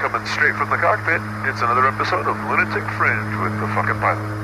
Coming straight from the cockpit, it's another episode of Lunatic Fringe with the fucking pilot.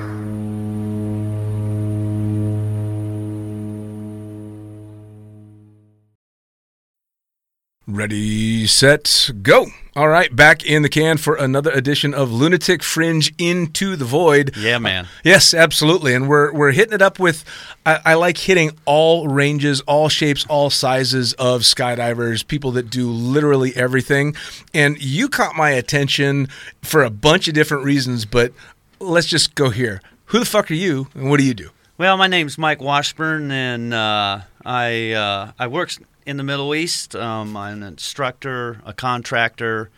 Ready, set, go. All right, back in the can for another edition of Lunatic Fringe Into the Void. Yeah, man. Yes, absolutely. And we're we're hitting it up with I, I like hitting all ranges, all shapes, all sizes of skydivers, people that do literally everything. And you caught my attention for a bunch of different reasons, but let's just go here. Who the fuck are you and what do you do? Well, my name's Mike Washburn, and uh, I uh, I work in the Middle East. Um, I'm an instructor, a contractor,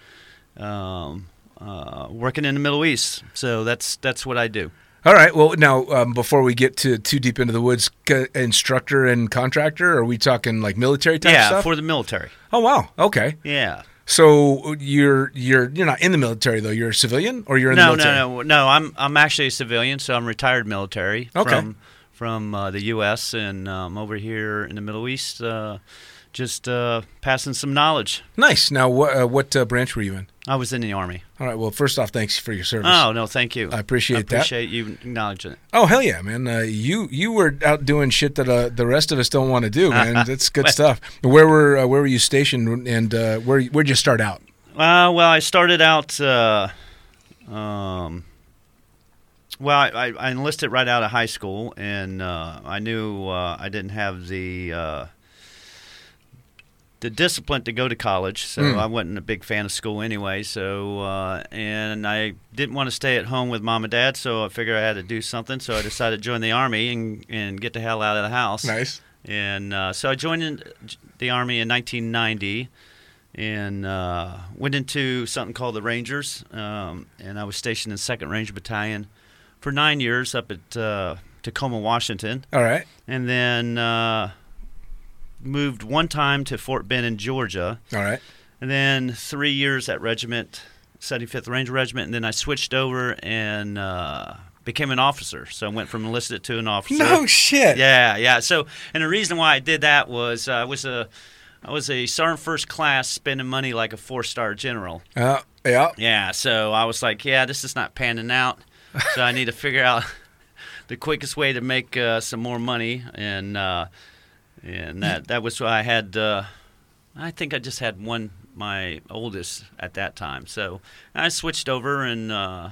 um, uh, working in the Middle East. So that's that's what I do. All right. Well, now um, before we get to too deep into the woods, c- instructor and contractor, are we talking like military type yeah, stuff? for the military. oh wow. Okay. Yeah. So you're you're you're not in the military though. You're a civilian, or you're in No, the military. no, no, no. I'm I'm actually a civilian, so I'm retired military Okay. from from uh, the U.S. and um, over here in the Middle East, uh, just uh, passing some knowledge. Nice. Now, what uh, what uh, branch were you in? I was in the army. All right. Well, first off, thanks for your service. Oh no, thank you. I appreciate I that. appreciate you acknowledging it. Oh hell yeah, man! Uh, you you were out doing shit that uh, the rest of us don't want to do, man. That's good stuff. Where were uh, where were you stationed, and uh, where where'd you start out? Uh, well, I started out. Uh, um, well, I, I enlisted right out of high school, and uh, I knew uh, I didn't have the uh, the discipline to go to college, so Mm. I wasn't a big fan of school anyway. So, uh, and I didn't want to stay at home with mom and dad, so I figured I had to do something. So I decided to join the army and and get the hell out of the house. Nice. And uh, so I joined in the Army in 1990 and uh, went into something called the Rangers. Um, and I was stationed in 2nd Ranger Battalion for nine years up at uh, Tacoma, Washington, All right. and then uh, moved one time to Fort Benning, Georgia, All right. and then three years at Regiment, 75th Ranger Regiment, and then I switched over and uh, became an officer. So I went from enlisted to an officer. No shit. Yeah, yeah. So, and the reason why I did that was uh, I was a I was a sergeant first class, spending money like a four star general. Uh, yeah. Yeah, so I was like, yeah, this is not panning out. So I need to figure out the quickest way to make uh, some more money, and uh, and that that was why I had. Uh, I think I just had one, my oldest at that time. So I switched over, and uh,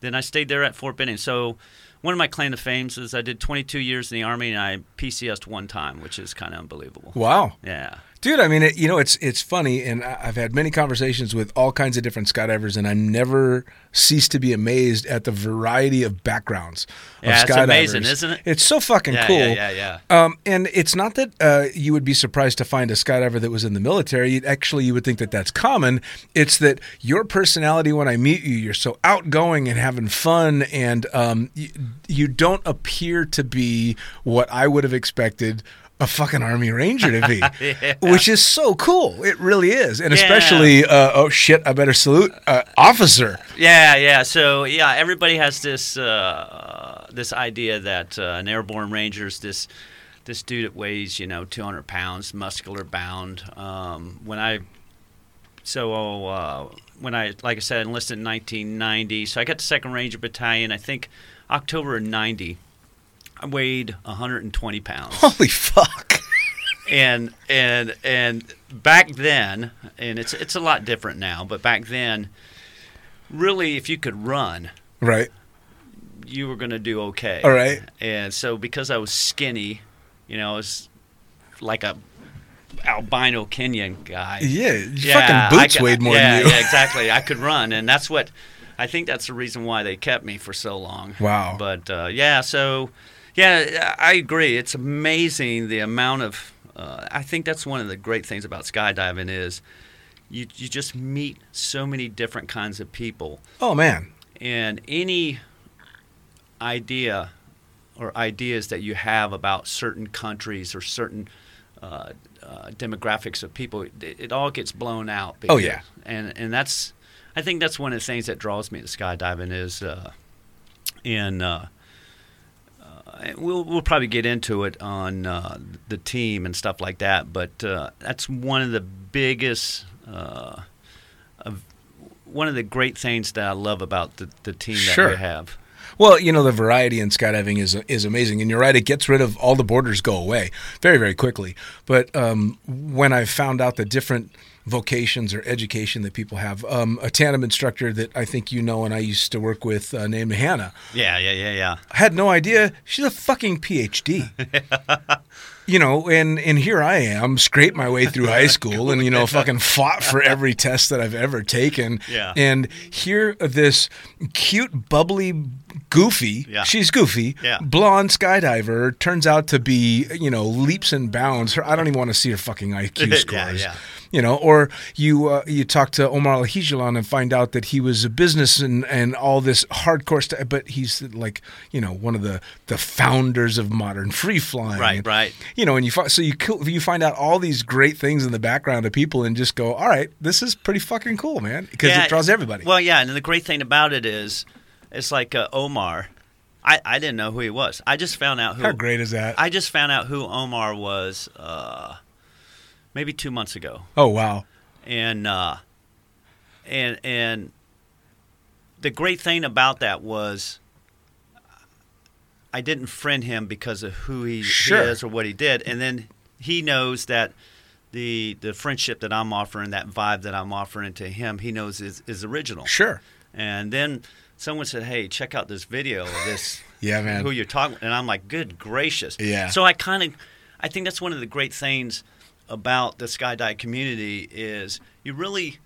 then I stayed there at Fort Benning. So one of my claim to fame is I did 22 years in the Army, and I PCSed one time, which is kind of unbelievable. Wow. Yeah. Dude, I mean, it, you know, it's it's funny, and I've had many conversations with all kinds of different skydivers, and I never cease to be amazed at the variety of backgrounds of Yeah, it's skydivers. amazing, isn't it? It's so fucking Yeah, cool. yeah, yeah, Um, and it's not that uh, you would be surprised to find a skydiver that was in the military. Actually, you would think that that's common. It's that your personality when I meet you, you're so outgoing and having fun, and um, you, you don't appear to be what I would have expected a fucking army ranger to be, which is so cool. It really is, and Yeah. especially uh, oh shit, I better salute uh, officer. Yeah, yeah. So yeah, everybody has this uh, this idea that uh, an airborne ranger is this this dude that weighs you know 200 pounds, muscular bound. Um, when I so uh, when I like I said enlisted in 1990, so I got the Second Ranger Battalion. I think October of '90. I weighed 120 pounds Holy fuck! and and and back then, and it's it's a lot different now, but back then, really, if you could run, right. you were going to do okay. All right. And so because I was skinny, you know, I was like a albino Kenyan guy. Yeah, Yeah, fucking boots I weighed more yeah, than you. yeah, exactly. I could run, and that's what I think. That's the reason why they kept me for so long. Wow. But uh, yeah, so yeah, I agree. It's amazing the amount of. Uh, I think that's one of the great things about skydiving is you you just meet so many different kinds of people, Oh man. and any idea or ideas that you have about certain countries or certain uh, uh, demographics of people, it, it all gets blown out. Oh, yeah. and and that's I think that's one of the things that draws me to skydiving is, uh, uh, uh, we'll we'll probably get into it on uh, the team and stuff like that. But uh, that's one of the biggest. Uh, of, one of the great things that I love about the, the team that Sure. we have. Well, you know the variety in skydiving is is amazing, and you're right. It gets rid of all the borders go away very very quickly. But um, when I found out the different vocations or education that people have, um, a tandem instructor that I think you know and I used to work with uh, named Hannah, Yeah, yeah, yeah, yeah. I had no idea she's a fucking PhD. you know, and and here I am, scraped my way through high school, and you know, fucking fought for every test that I've ever taken. Yeah. And here, this cute, bubbly, goofy. Yeah. She's goofy. Yeah. Blonde skydiver turns out to be, you know, leaps and bounds. Her, I don't even want to see her fucking IQ scores. yeah. You know, or you uh, you talk to Omar Alhegelan and find out that he was a business and, and all this hardcore stuff, but he's like, you know, one of the, the founders of modern free flying. Right, And, right. You know, and you so you you find out all these great things in the background of people and just go, all right, this is pretty fucking cool, man, because Yeah, it draws everybody. Well, yeah, and the great thing about it is, it's like uh, Omar. I, I didn't know who he was. I just found out who. How great is that? I just found out who Omar was uh, maybe two months ago, oh wow, and uh, and and the great thing about that was. I didn't friend him because of who he, he is or what he did, and then he knows that the the friendship that I'm offering, that vibe that I'm offering to him, he knows is, is original. sure, And then someone said, "Hey, check out this video of this yeah, man. who you're talking." And I'm like, "Good gracious!" Yeah. So I kind of, I think that's one of the great things about the skydive community is you really,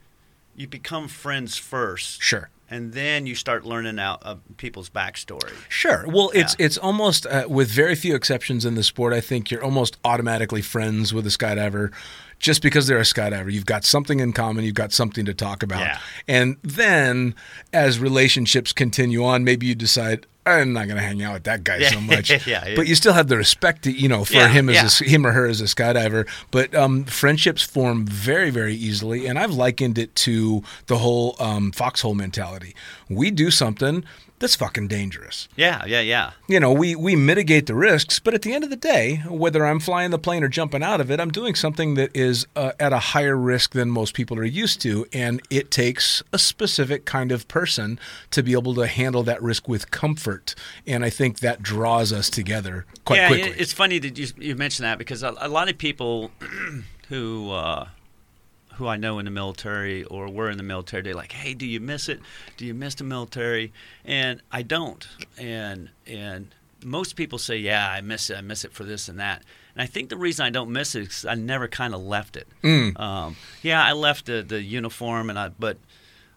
you become friends first, Sure. and then you start learning out of people's backstory. Sure. Well, it's it's almost uh, with very few exceptions in the sport. I think you're almost automatically friends with a skydiver, just because they're a skydiver. You've got something in common. You've got something to talk about. Yeah. And then as relationships continue on, maybe you decide. I'm not going to hang out with that guy so much, Yeah, yeah. but you still have the respect, to, you know, for Yeah, him as yeah. a, him or her as a skydiver. But um, friendships form very, very easily, and I've likened it to the whole um, foxhole mentality. We do something that's fucking dangerous Yeah, yeah, yeah. you know, we we mitigate the risks, but at the end of the day, whether I'm flying the plane or jumping out of it, I'm doing something that is uh, at a higher risk than most people are used to, and it takes a specific kind of person to be able to handle that risk with comfort, and I think that draws us together quite yeah, quickly. it- it's funny that you you mentioned that because a, a lot of people who uh, who I know in the military or were in the military, they're like, "Hey, do you miss it? Do you miss the military?" And I don't. And and most people say, "Yeah, I miss it. I miss it for this and that." And I think the reason I don't miss it is I never kind of left it. Um, yeah, I left the, the uniform, and I but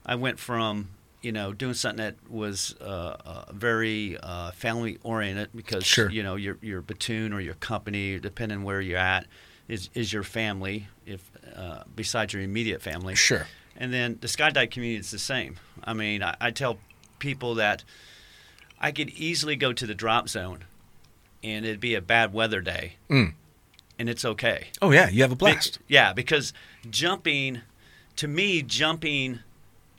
I went from you know doing something that was uh, uh, very uh, family oriented because Sure. you know your your platoon or your company, depending where you're at, is is your family. If uh, besides your immediate family, Sure. And then the skydive community is the same. I mean, I, I tell people that I could easily go to the drop zone, and it'd be a bad weather day, Mm. and it's okay. Oh yeah, you have a Be- blast. yeah, because jumping, to me, jumping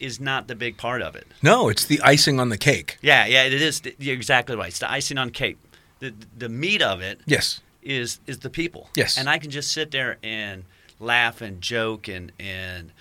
is not the big part of it. No, it's the icing on the cake. Yeah, yeah, it is. You're exactly right. It's the icing on cake. The the meat of it Yes. Is is the people. Yes. And I can just sit there and laugh and joke and and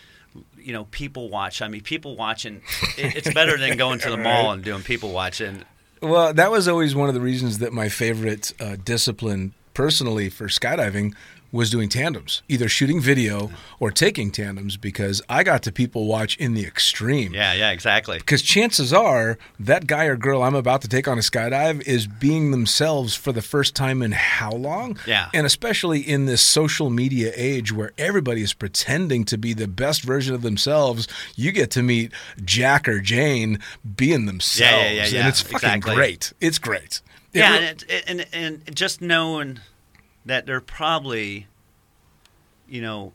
you know people watch. I mean, people watching. It, it's better than going to the mall and doing people watching. Well, that was always one of the reasons that my favorite uh, discipline personally for skydiving was doing tandems, either shooting video or taking tandems, because I got to people watch in the extreme. Yeah, yeah, exactly. Because chances are that guy or girl I'm about to take on a skydive is being themselves for the first time in how long? Yeah. And especially in this social media age where everybody is pretending to be the best version of themselves, you get to meet Jack or Jane being themselves. yeah, yeah, And yeah, it's fucking exactly. great. It's great. It Yeah, re- and, it, and and just knowing that they're probably, you know,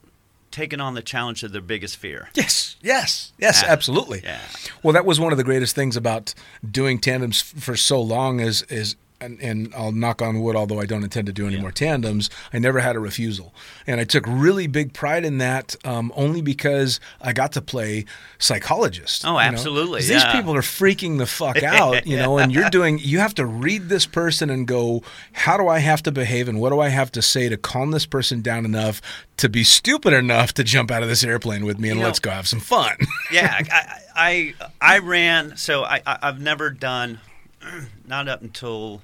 taking on the challenge of their biggest fear. Yes, yes, yes, Yeah. absolutely. Yeah. Well, that was one of the greatest things about doing tandems for so long is is and, and I'll knock on wood, although I don't intend to do any more tandems. I never had a refusal, and I took really big pride in that, um, only because I got to play psychologist. Oh, you know? absolutely, 'Cause These people are freaking the fuck out, you know, and you're doing. You have to read this person and go, how do I have to behave, and what do I have to say to calm this person down enough to be stupid enough to jump out of this airplane with me and You know- let's go have some fun. yeah, I, I I ran. So I, I I've never done, not up until,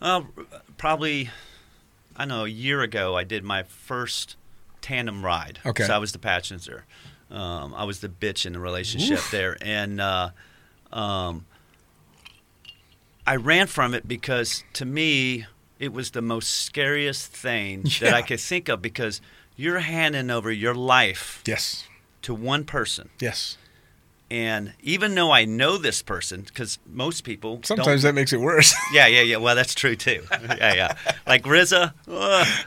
well, probably, I don't know, a year ago. I did my first tandem ride. Okay. So I was the passenger. Um, I was the bitch in the relationship there, and uh, um, I ran from it because to me it was the most scariest thing that I could think of because you're handing over your life yes. to one person. Yes. And even though I know this person, because most people Sometimes that makes it worse. yeah, yeah, yeah. Well, that's true too. yeah, yeah. Like ugh,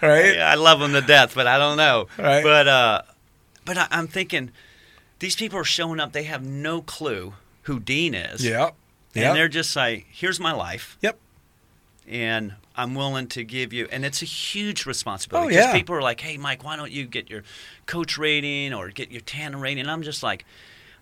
Right. yeah, I love him to death, but I don't know. Right. But uh, but I, I'm thinking, these people are showing up. They have no clue who Dean is. Yeah. yep. And they're just like, here's my life, Yep. and I'm willing to give you. And it's a huge responsibility. Oh, 'cause yeah. people are like, hey, Mike, why don't you get your coach rating or get your tandem rating? And I'm just like,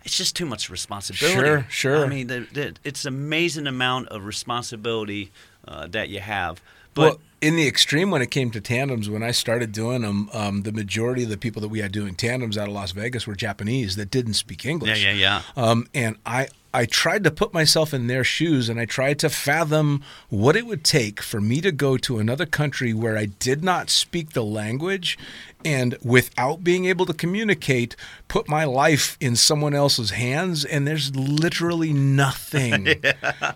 it's just too much responsibility. Sure, sure. I mean, the, the, it's amazing amount of responsibility uh, that you have. But well, in the extreme, when it came to tandems, when I started doing them, um, the majority of the people that we had doing tandems out of Las Vegas were Japanese that didn't speak English. yeah, yeah, yeah. Um, and I, I tried to put myself in their shoes and I tried to fathom what it would take for me to go to another country where I did not speak the language and without being able to communicate, put my life in someone else's hands. And there's literally nothing.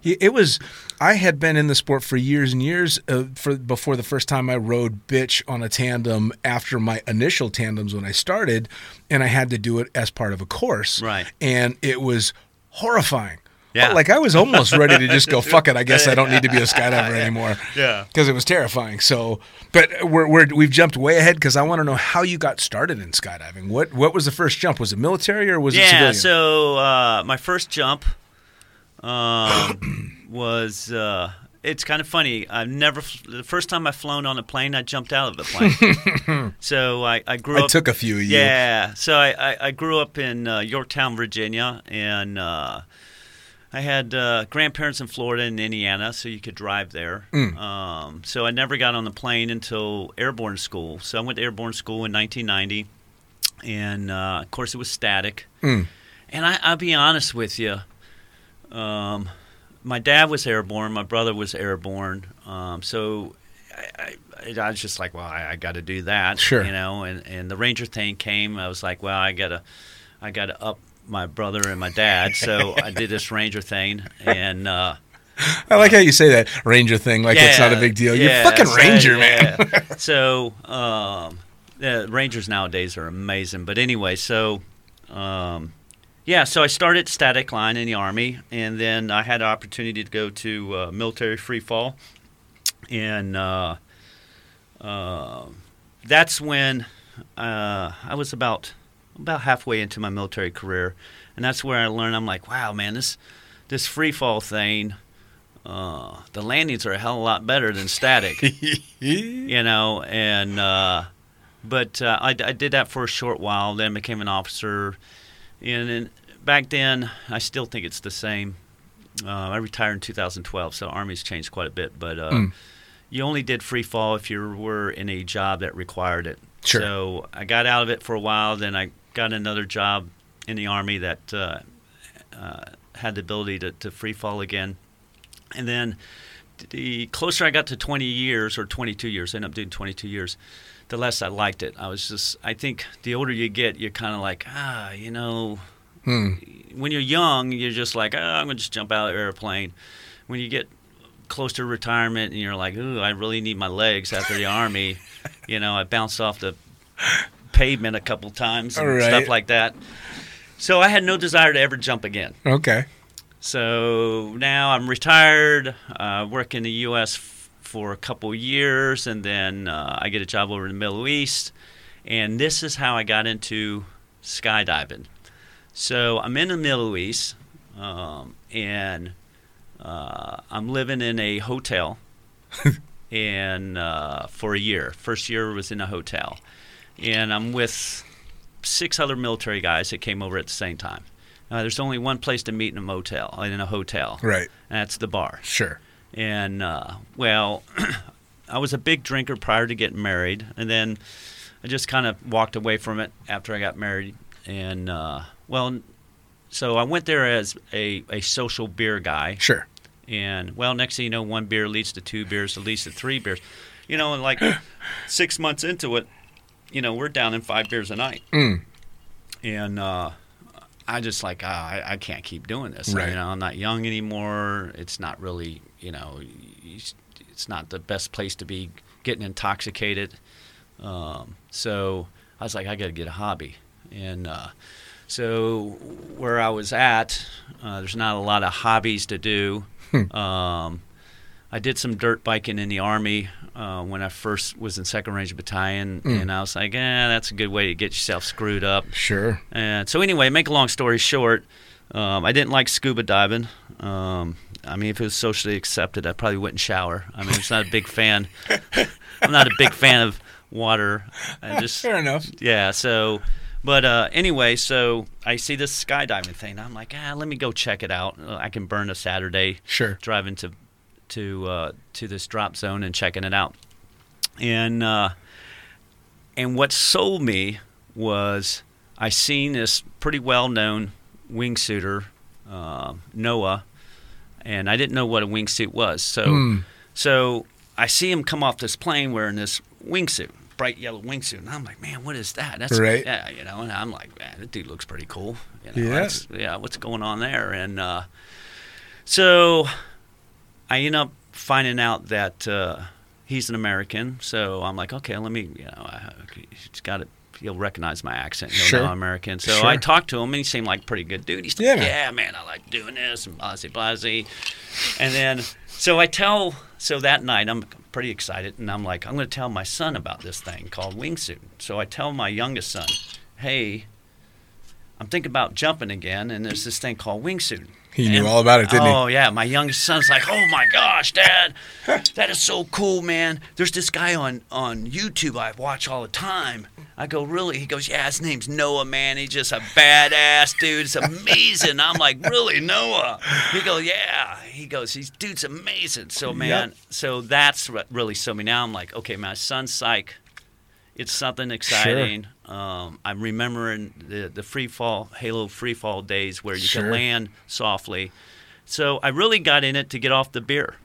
It was, I had been in the sport for years and years uh, for before the first time I rode bitch on a tandem after my initial tandems when I started, and I had to do it as part of a course. Right. And it was horrifying. Yeah. Like I was almost ready to just go, fuck it. I guess I don't need to be a skydiver anymore. Yeah. Because it was terrifying. So, but we're, we're we've jumped way ahead because I want to know how you got started in skydiving. What what was the first jump? Was it military or was it yeah. civilian? So uh, my first jump um, was. Uh, it's kind of funny. I've never. The first time I flown on a plane, I jumped out of the plane. so I, I grew I up. took a few of you. Yeah. So I, I, I grew up in uh, Yorktown, Virginia, and uh, I had uh, grandparents in Florida and Indiana, so you could drive there. Mm. Um, so I never got on the plane until airborne school. So I went to airborne school in 1990, and uh, of course it was static. Mm. And I, I'll be honest with you. Um, my dad was airborne. My brother was airborne. Um, so I, I, I was just like, well, I, I got to do that. Sure. You know, and, and the Ranger thing came. I was like, well, I gotta, I gotta up my brother and my dad. So I did this Ranger thing, and uh, I like how you say that Ranger thing, like it's not a big deal. yeah, You're fucking Ranger, man. yeah. so um, the Rangers nowadays are amazing. But anyway, so um, yeah, so I started static line in the army, and then I had an opportunity to go to uh, military free fall, and uh, uh, that's when uh, I was about about halfway into my military career, and that's where I learned. I'm like, wow, man, this this free fall thing. Uh, the landings are a hell of a lot better than static, you know. And uh, but uh, I, I did that for a short while, then became an officer. And then back then, I still think it's the same. Uh, I retired in 2012, so Army's changed quite a bit. But uh, Mm. you only did free fall if you were in a job that required it. Sure. So I got out of it for a while. Then I got another job in the Army that uh, uh, had the ability to, to free fall again. And then the closer I got to 20 years or 22 years, I ended up doing 22 years, the less I liked it. I was just, I think the older you get, you're kind of like, ah, you know, Hmm. when you're young, you're just like, oh, I'm going to just jump out of the airplane. When you get close to retirement and you're like, ooh, I really need my legs after the Army, you know, I bounced off the pavement a couple times and right. stuff like that. So I had no desire to ever jump again. Okay. So now I'm retired, uh, work in the U.S. For a couple years, and then uh, I get a job over in the Middle East. And this is how I got into skydiving. So I'm in the Middle East, um, and uh, I'm living in a hotel, and uh, for a year. First year was in a hotel, and I'm with six other military guys that came over at the same time. Uh, there's only one place to meet in a motel, in a hotel. Right. And that's the bar. Sure. And uh, well, I was a big drinker prior to getting married, and then I just kind of walked away from it after I got married. And uh, well, so I went there as a, a social beer guy, Sure. and well, next thing you know, one beer leads to two beers, leads to three beers. You know, and like six months into it, you know, we're down in five beers a night, Mm. and uh, I just like ah, I, I can't keep doing this. Right. You know, I'm not young anymore. It's not really, you know, it's not the best place to be getting intoxicated. Um, so I was like, I got to get a hobby, and uh, so where I was at, uh, there's not a lot of hobbies to do. um, I did some dirt biking in the army uh, when I first was in Second Ranger Battalion, and I was like, eh, that's a good way to get yourself screwed up. Sure. And so anyway, make a long story short, um, I didn't like scuba diving. Um, I mean, if it was socially accepted, I probably wouldn't shower. I mean, I'm just not a big fan. I'm not a big fan of water. I just Fair enough. yeah. So, but uh, anyway, so I see this skydiving thing. I'm like, ah, let me go check it out. Uh, I can burn a Saturday Sure. driving to to uh, to this drop zone and checking it out. And uh, and what sold me was I seen this pretty well known wingsuiter, uh, Noah, and I didn't know what a wingsuit was. So Hmm. so I see him come off this plane wearing this wingsuit, bright yellow wingsuit, and I'm like, man, what is that? That's Right. Yeah, you know, and I'm like, man, that dude looks pretty cool. You know, Yeah. yeah. What's going on there? And uh, so I end up finding out that uh, he's an American. So I'm like, okay, let me, you know, I, he's got to he'll recognize my accent. He'll Sure. know I'm American. So Sure. I talked to him, and he seemed like a pretty good dude. He's like, Yeah, yeah, man. man. I like doing this and blasey blasey. And then, so I tell, so that night I'm pretty excited, and I'm like, I'm going to tell my son about this thing called wingsuit. So I tell my youngest son, hey, I'm thinking about jumping again, and there's this thing called wingsuit. He knew And- all about it, didn't he? oh, yeah. My youngest son's like, oh my gosh, Dad, that is so cool, man. There's this guy on, on YouTube I watch all the time. I go, really? He goes, yeah, his name's Noah, man. He's just a badass dude. It's amazing. I'm like, really, Noah? He goes, yeah. He goes, he's dude's amazing. So, man, so that's what really sold me. Now I'm like, okay, my son's psych. It's something exciting. Um, I'm remembering the the free fall Halo free fall days where you Sure. can land softly. So I really got in it to get off the beer.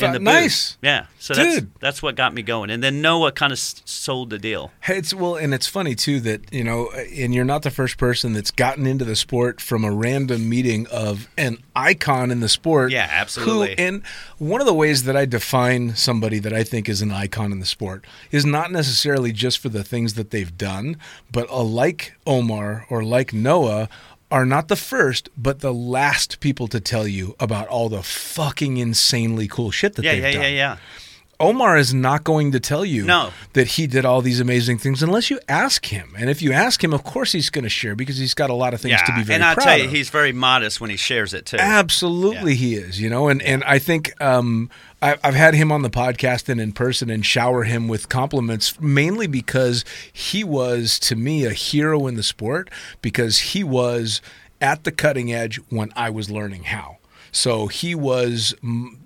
And the booze. nice. Yeah. So that's Dude. that's what got me going. And then Noah kind of s- sold the deal. It's well, and it's funny too that you know, and you're not the first person that's gotten into the sport from a random meeting of an icon in the sport. Yeah, absolutely. Who, and one of the ways that I define somebody that I think is an icon in the sport is not necessarily just for the things that they've done, but uh, like Omar or like Noah. Are not the first, but the last people to tell you about all the fucking insanely cool shit that Yeah, they've yeah, done. yeah, yeah. Omar is not going to tell you No. that he did all these amazing things unless you ask him. And if you ask him, of course he's going to share because he's got a lot of things Yeah, to be very and I'll proud tell you, of. he's very modest when he shares it too. Absolutely, Yeah. he is. You know, and and I think um, I, I've had him on the podcast and in person and shower him with compliments mainly because he was to me a hero in the sport because he was at the cutting edge when I was learning how. So he was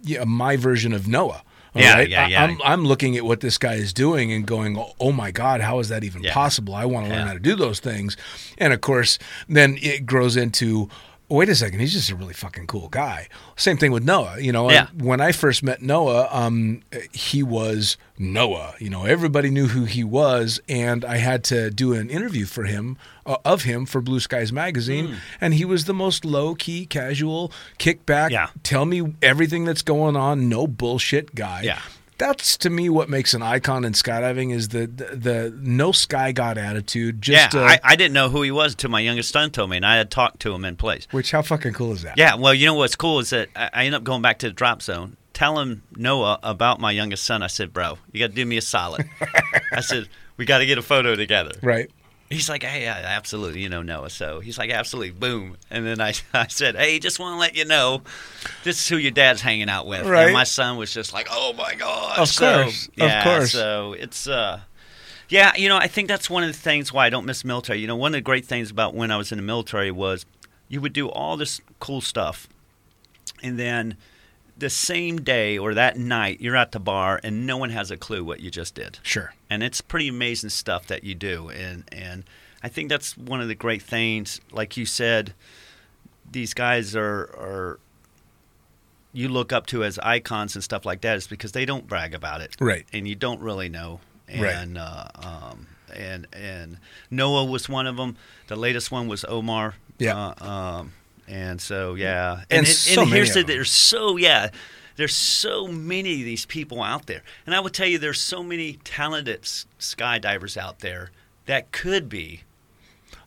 yeah, my version of Noah. All Yeah, right? yeah, yeah. I'm, I'm looking at what this guy is doing and going, "Oh- oh my God, how is that even Yeah. possible? I want to learn Yeah. how to do those things. And of course, then it grows into, wait a second, he's just a really fucking cool guy. Same thing with Noah. You know, Yeah. when I first met Noah, um, he was Noah. You know, everybody knew who he was, and I had to do an interview for him uh, of him for Blue Skies magazine, Hmm. and he was the most low key, casual, kick back, Yeah. tell me everything that's going on, no bullshit guy Yeah. That's to me what makes an icon in skydiving is the the, the no sky god attitude. Just yeah, uh, I, I didn't know who he was until my youngest son told me, and I had talked to him in place. which how fucking cool is that? Yeah, well, you know what's cool is that I, I end up going back to the drop zone, telling Noah about my youngest son. I said, "Bro, you got to do me a solid." I said, "We got to get a photo together." Right. He's like, "Hey, yeah, absolutely, you know Noah." So he's like, "Absolutely, boom." And then I, I said, "Hey, just want to let you know, this is who your dad's hanging out with." Right. And my son was just like, "Oh my god!" Of so, course, of yeah, course. So it's uh. Yeah, you know, I think that's one of the things why I don't miss military. You know, one of the great things about when I was in the military was you would do all this cool stuff, and then the same day or that night you're at the bar and no one has a clue what you just did Sure. and it's pretty amazing stuff that you do and and I think that's one of the great things like you said these guys are are you look up to as icons and stuff like that is because they don't brag about it Right. and you don't really know Right. and uh, um, and and Noah was one of them the latest one was Omar Yeah. uh, um, and so yeah And and, so and here's the there's so yeah there's so many of these people out there and i would tell you there's so many talented skydivers out there that could be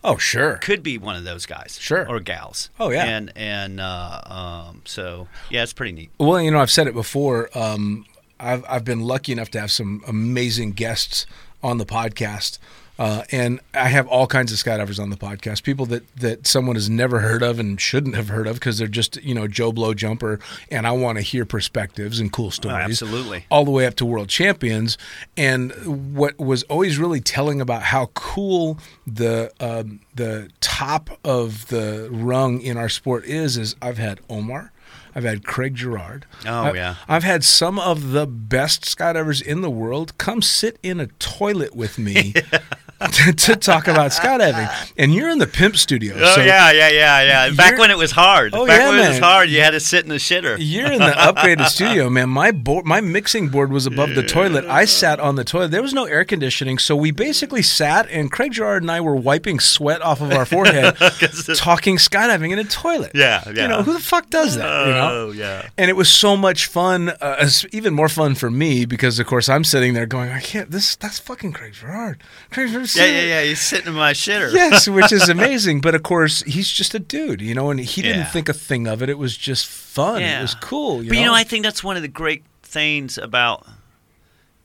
Oh sure. could be one of those guys Sure. or gals Oh, yeah. and and uh, um, so yeah it's pretty neat Well, you know, I've said it before. Um, I've I've been lucky enough to have some amazing guests on the podcast. Uh, and I have all kinds of skydivers on the podcast. People that, that someone has never heard of and shouldn't have heard of because they're just you know Joe Blow jumper, and I want to hear perspectives and cool stories. absolutely. all the way up to world champions. And what was always really telling about how cool the um, the top of the rung in our sport is is I've had Omar. I've had Craig Girard. Oh, I- yeah. I've had some of the best skydivers in the world come sit in a toilet with me to, to talk about skydiving. And you're in the pimp studio. oh so yeah yeah yeah yeah back when it was hard Oh, back yeah, when it was hard you had to sit in the shitter You're in the upgraded studio, man. My board, my mixing board was above the toilet. I sat on the toilet. There was no air conditioning, so we basically sat, and Craig Girard and I were wiping sweat off of our forehead, talking skydiving in a toilet. Yeah, yeah. You know who the fuck does that? You know. oh yeah And it was so much fun. Uh, even more fun for me because, of course, I'm sitting there going, "I can't. This that's fucking Craig Girard. Craig Girard Yeah, yeah, yeah. He's sitting in my shitter. yes, which is amazing. But of course, he's just a dude, you know, and he didn't Yeah. think a thing of it. It was just fun. It was cool. You but know? you know, I think that's one of the great things about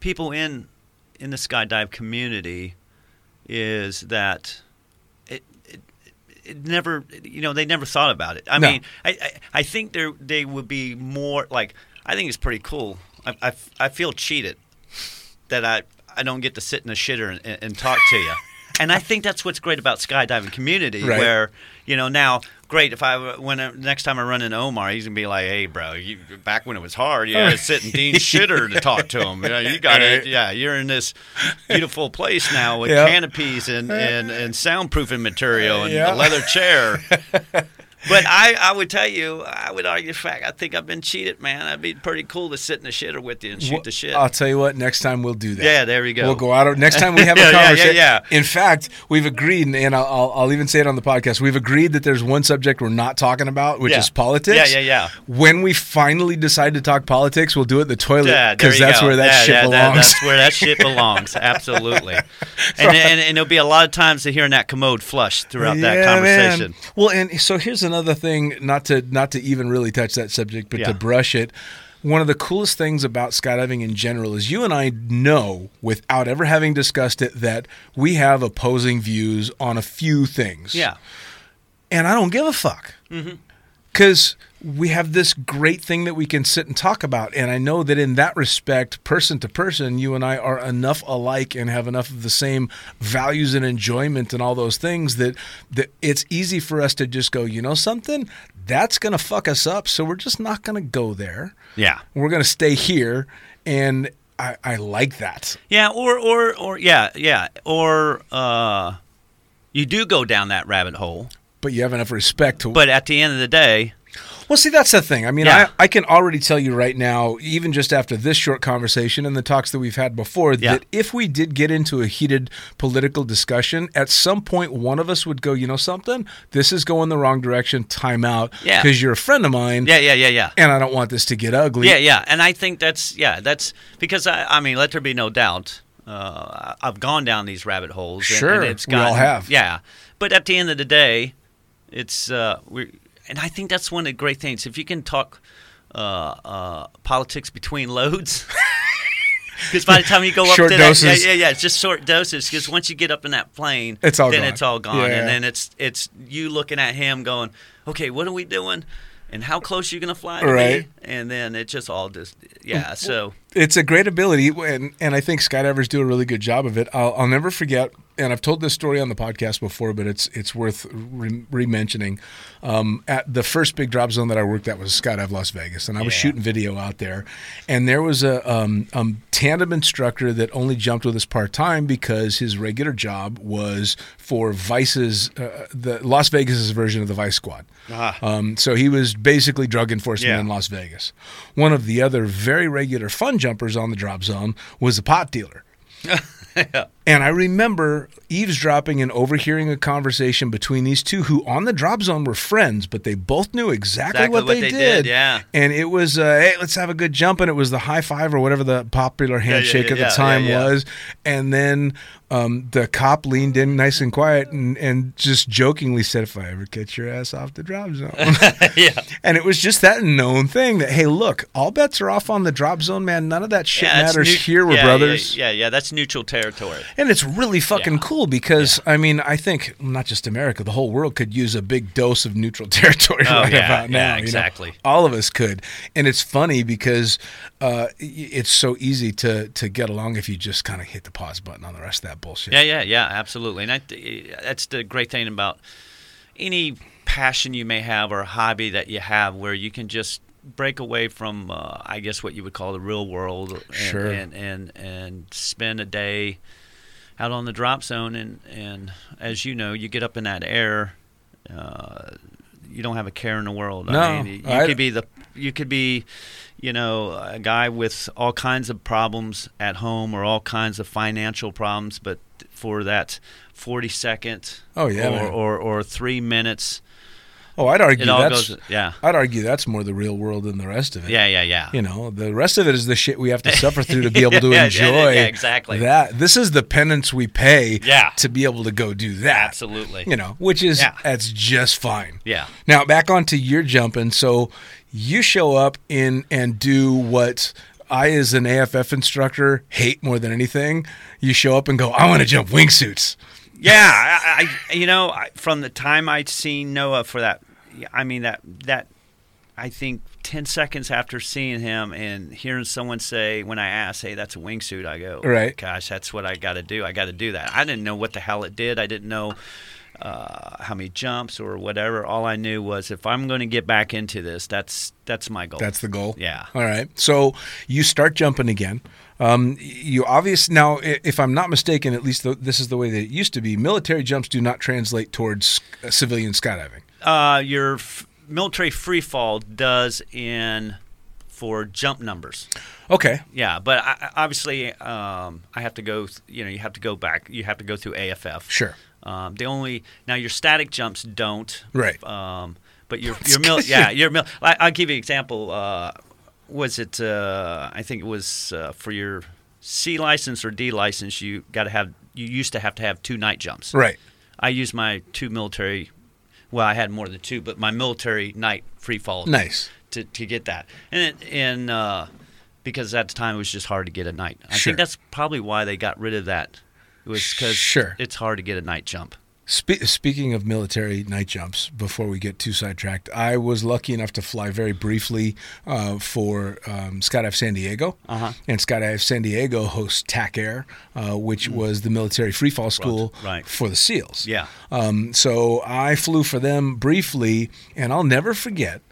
people in in the skydive community is that it, it, it never you know they never thought about it. I No. mean, I, I I think there they would be more like I think it's pretty cool. I, I, I feel cheated that I I don't get to sit in a shitter and, and talk to you. And I think that's what's great about skydiving community, Right. where you know now, great if I when I, next time I run into Omar, he's gonna be like, "Hey, bro, you, back when it was hard, you had to sit in Dean's shitter to talk to him. You, know, you got it. Yeah, you're in this beautiful place now with Yep. canopies and, and, and soundproofing material and Yeah. a leather chair." But I, I would tell you, I would argue the fact. I think I've been cheated, man. That'd be pretty cool to sit in the shitter with you and shoot Well, the shit. I'll tell you what. Next time we'll do that. Yeah, there we go. We'll go out. Next time we have a Yeah, yeah, yeah, conversation. yeah. In fact, we've agreed, and I'll, I'll, I'll even say it on the podcast. We've agreed that there's one subject we're not talking about, which Yeah. is politics. Yeah, yeah, yeah. When we finally decide to talk politics, we'll do it in the toilet because you that's go. where that Yeah, shit yeah, belongs. that's where that shit belongs. Absolutely. And, and and there'll be a lot of times to hearing that commode flush throughout that conversation. man. Well, and so here's another thing, not to not to even really touch that subject, but Yeah. to brush it. One of the coolest things about skydiving in general is you and I know, without ever having discussed it, that we have opposing views on a few things. Yeah. And I don't give a fuck. Mm-hmm. Because we have this great thing that we can sit and talk about. And I know that in that respect, person to person, you and I are enough alike and have enough of the same values and enjoyment and all those things that, that it's easy for us to just go, you know something? That's going to fuck us up. So we're just not going to go there. Yeah. We're going to stay here. And I, I like that. Yeah, or or or yeah, yeah, or uh, you do go down that rabbit hole, But you have enough respect to but at the end of the day, Well, see, that's the thing. I mean, Yeah. I, I can already tell you right now, even just after this short conversation and the talks that we've had before, Yeah. that if we did get into a heated political discussion, at some point one of us would go, you know something? This is going the wrong direction. Time out. Yeah. Because you're a friend of mine. yeah, yeah, yeah, yeah. And I don't want this to get ugly. Yeah, yeah, and I think that's yeah, that's because I, I mean, let there be no doubt. Uh, I've gone down these rabbit holes. and- Sure, and it's we all have. Yeah, but at the end of the day, it's uh, we, and I think that's one of the great things. If you can talk uh, uh, politics between loads. Because by the time you go up Short to doses. that, yeah, yeah, yeah, it's just short doses. Because once you get up in that plane, It's all then gone. it's all gone, Yeah. and then it's it's you looking at him going, okay, what are we doing, and how close are you gonna fly to Right. me? And then it just all just yeah. So it's a great ability, and, and I think skydivers do a really good job of it. I'll, I'll never forget, and I've told this story on the podcast before, but it's it's worth re- re-mentioning. Um, at the first big drop zone that I worked at was Skydive Las Vegas, and I was Yeah. shooting video out there, and there was a um, um, tandem instructor that only jumped with us part time because his regular job was for Vice's uh, the Las Vegas's version of the Vice Squad. Um, so he was basically drug enforcement Yeah. in Las Vegas. One of the other very regular fun jumpers on the drop zone was a pot dealer. And I remember eavesdropping and overhearing a conversation between these two who on the drop zone were friends, but they both knew exactly, Exactly what, what they, they did. did, yeah. And it was, uh, hey, let's have a good jump. And it was the high five or whatever the popular handshake yeah, at the yeah, time yeah, yeah. was. And then um, the cop leaned in nice and quiet and, and just jokingly said, if I ever catch your ass off the drop zone. yeah, And it was just that known thing that, hey, look, all bets are off on the drop zone, man. None of that shit yeah, matters neu- here. We're yeah, brothers. Yeah, yeah, yeah, that's neutral territory. And it's really fucking Yeah. cool because, I mean, I think not just America, the whole world could use a big dose of neutral territory Oh, right yeah, about now. yeah, you know? exactly. All of us could. And it's funny because uh, it's so easy to, to get along if you just kind of hit the pause button on the rest of that bullshit. Yeah, yeah, yeah, absolutely. And I, that's the great thing about any passion you may have or hobby that you have, where you can just break away from, uh, I guess, what you would call the real world, and, Sure. and, and and spend a day out on the drop zone. And and as you know, you get up in that air. Uh, you don't have a care in the world. No, I mean, you could be the you could be, you know, a guy with all kinds of problems at home or all kinds of financial problems, but for that forty second Oh, yeah, or, or or three minutes Oh, I'd argue that's goes. Yeah. I'd argue that's more the real world than the rest of it. Yeah. Yeah. Yeah. You know, the rest of it is the shit we have to suffer through to be able to Yeah, yeah, enjoy. yeah, exactly. That this is the penance we pay. Yeah. To be able to go do that. Absolutely. You know, which is Yeah. that's just fine. Yeah. Now back onto your jumping. So you show up in and do what I, as an AFF instructor, hate more than anything. You show up and go, I want to jump wingsuits. Yeah, I, I you know, I, from the time I'd seen Noah for that, I mean that that, I think ten seconds after seeing him and hearing someone say, when I asked, "Hey, that's a wingsuit," I go, Right. Gosh, that's what I got to do. I got to do that. I didn't know what the hell it did. I didn't know. Uh, how many jumps or whatever? All I knew was if I'm going to get back into this, that's that's my goal. That's the goal. Yeah. All right. So you start jumping again. Um, you obvious now, if I'm not mistaken, at least th- this is the way that it used to be. Military jumps do not translate towards uh, civilian skydiving. uh, your f- military free fall does in for jump numbers. Okay. Yeah, but I, obviously, um, I have to go. You know, you have to go back. You have to go through AFF. Sure. Um, the only now your static jumps don't. Right. Um, but your your mil, yeah, your mil. I, I'll give you an example. Uh, was it? Uh, I think it was uh, for your C license or D license. You got to have. You used to have to have two night jumps. Right. I used my two military. Well, I had more than two, but my military night free fall Nice. to, to get that, and it, and uh, because at the time it was just hard to get a night. I Sure. think that's probably why they got rid of that. It was because Sure. it's hard to get a night jump. Spe- speaking of military night jumps, before we get too sidetracked, I was lucky enough to fly very briefly uh, for um, Skydive San Diego. Uh-huh. And Skydive San Diego hosts TAC Air, uh, which was the military freefall school Mm. right. for the SEALs. Yeah. Um, so I flew for them briefly, and I'll never forget.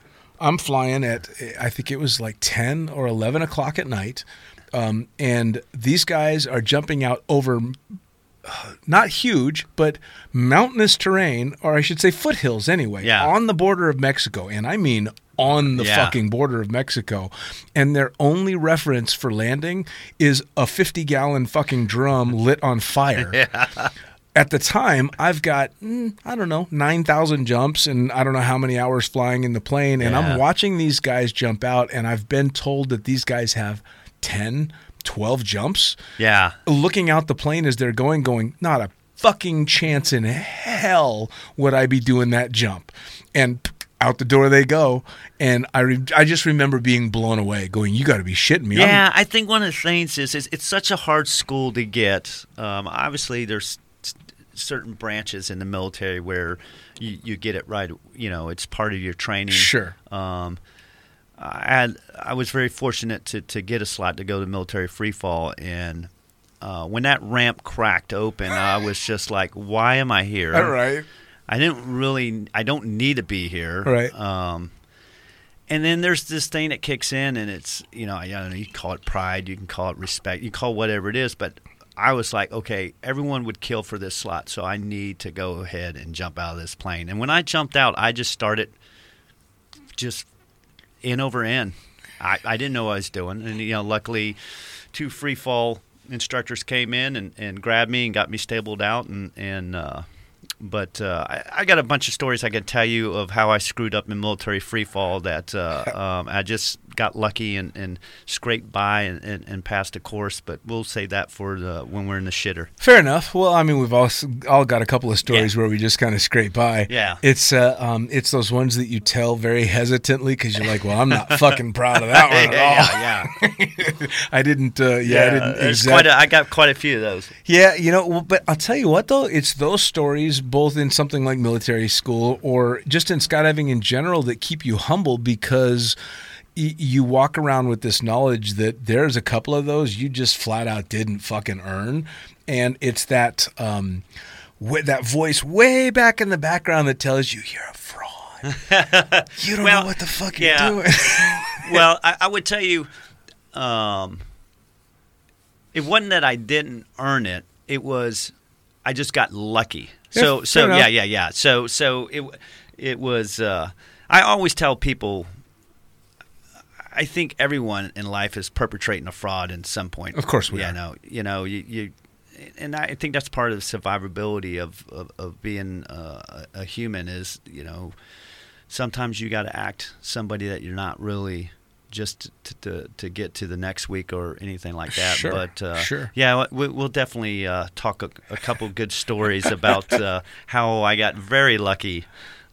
I'm flying at, I think it was like 10 or 11 o'clock at night. Um, and these guys are jumping out over not huge, but mountainous terrain, or I should say foothills anyway, Yeah. on the border of Mexico. And I mean on the Yeah. fucking border of Mexico. And their only reference for landing is a 50 gallon fucking drum lit on fire. At the time, I've got, mm, I don't know, 9,000 jumps and I don't know how many hours flying in the plane. And Yeah. I'm watching these guys jump out, and I've been told that these guys have 10, 12 jumps Yeah. looking out the plane as they're going, going, not a fucking chance in hell would I be doing that jump. And out the door they go. And I, re- I just remember being blown away, going, you got to be shitting me. I'm- Yeah, I think one of the things is, is it's such a hard school to get. Um, obviously, there's certain branches in the military where you, you get it right. You know, it's part of your training. Sure. Um, I I was very fortunate to, to get a slot to go to military free fall and. Uh, when that ramp cracked open, I was just like, "Why am I here?" All right. I didn't really. I don't need to be here. Right. Um, and then there's this thing that kicks in, and it's you know I don't know. You can call it pride. You can call it respect. You can call it whatever it is. But I was like, okay, everyone would kill for this slot, so I need to go ahead and jump out of this plane. And when I jumped out, I just started just in over in. I, I didn't know what I was doing, and you know, luckily, two free fall instructors came in and, and grabbed me and got me stabled out, and and uh, but uh, I, I got a bunch of stories I could tell you of how I screwed up in military free fall. That uh, um, I just got lucky and, and scraped by and, and, and passed a course, but we'll save that for the, when we're in the shitter. Fair enough. Well, I mean, we've all all got a couple of stories where we just kind of scrape by. Yeah. It's uh, um, it's those ones that you tell very hesitantly because you're like, well, I'm not fucking proud of that one at all. yeah, yeah. I didn't. Uh, yeah, I didn't. There's exact- quite a, I got quite a few of those. Yeah, you know, well, but I'll tell you what though, it's those stories both in something like military school or just in skydiving in general that keep you humble because you walk around with this knowledge that there's a couple of those you just flat out didn't fucking earn, and it's that um, that voice way back in the background that tells you you're a fraud. you don't Well, know what the fuck yeah. you're doing. well, I, I would tell you, um, it wasn't that I didn't earn it. It was I just got lucky. Yeah, So so yeah yeah yeah. So so it it was. Uh, I always tell people. I think everyone in life is perpetrating a fraud in some point. Of course we yeah, are. No, you know you. you and I think that's part of the survivability of, of, of being uh, a a human is, you know, sometimes you got to act somebody that you're not really just to, to, to get to the next week or anything like that. Sure, But uh, sure. yeah, we, we'll definitely uh, talk a, a couple good stories about uh, how I got very lucky.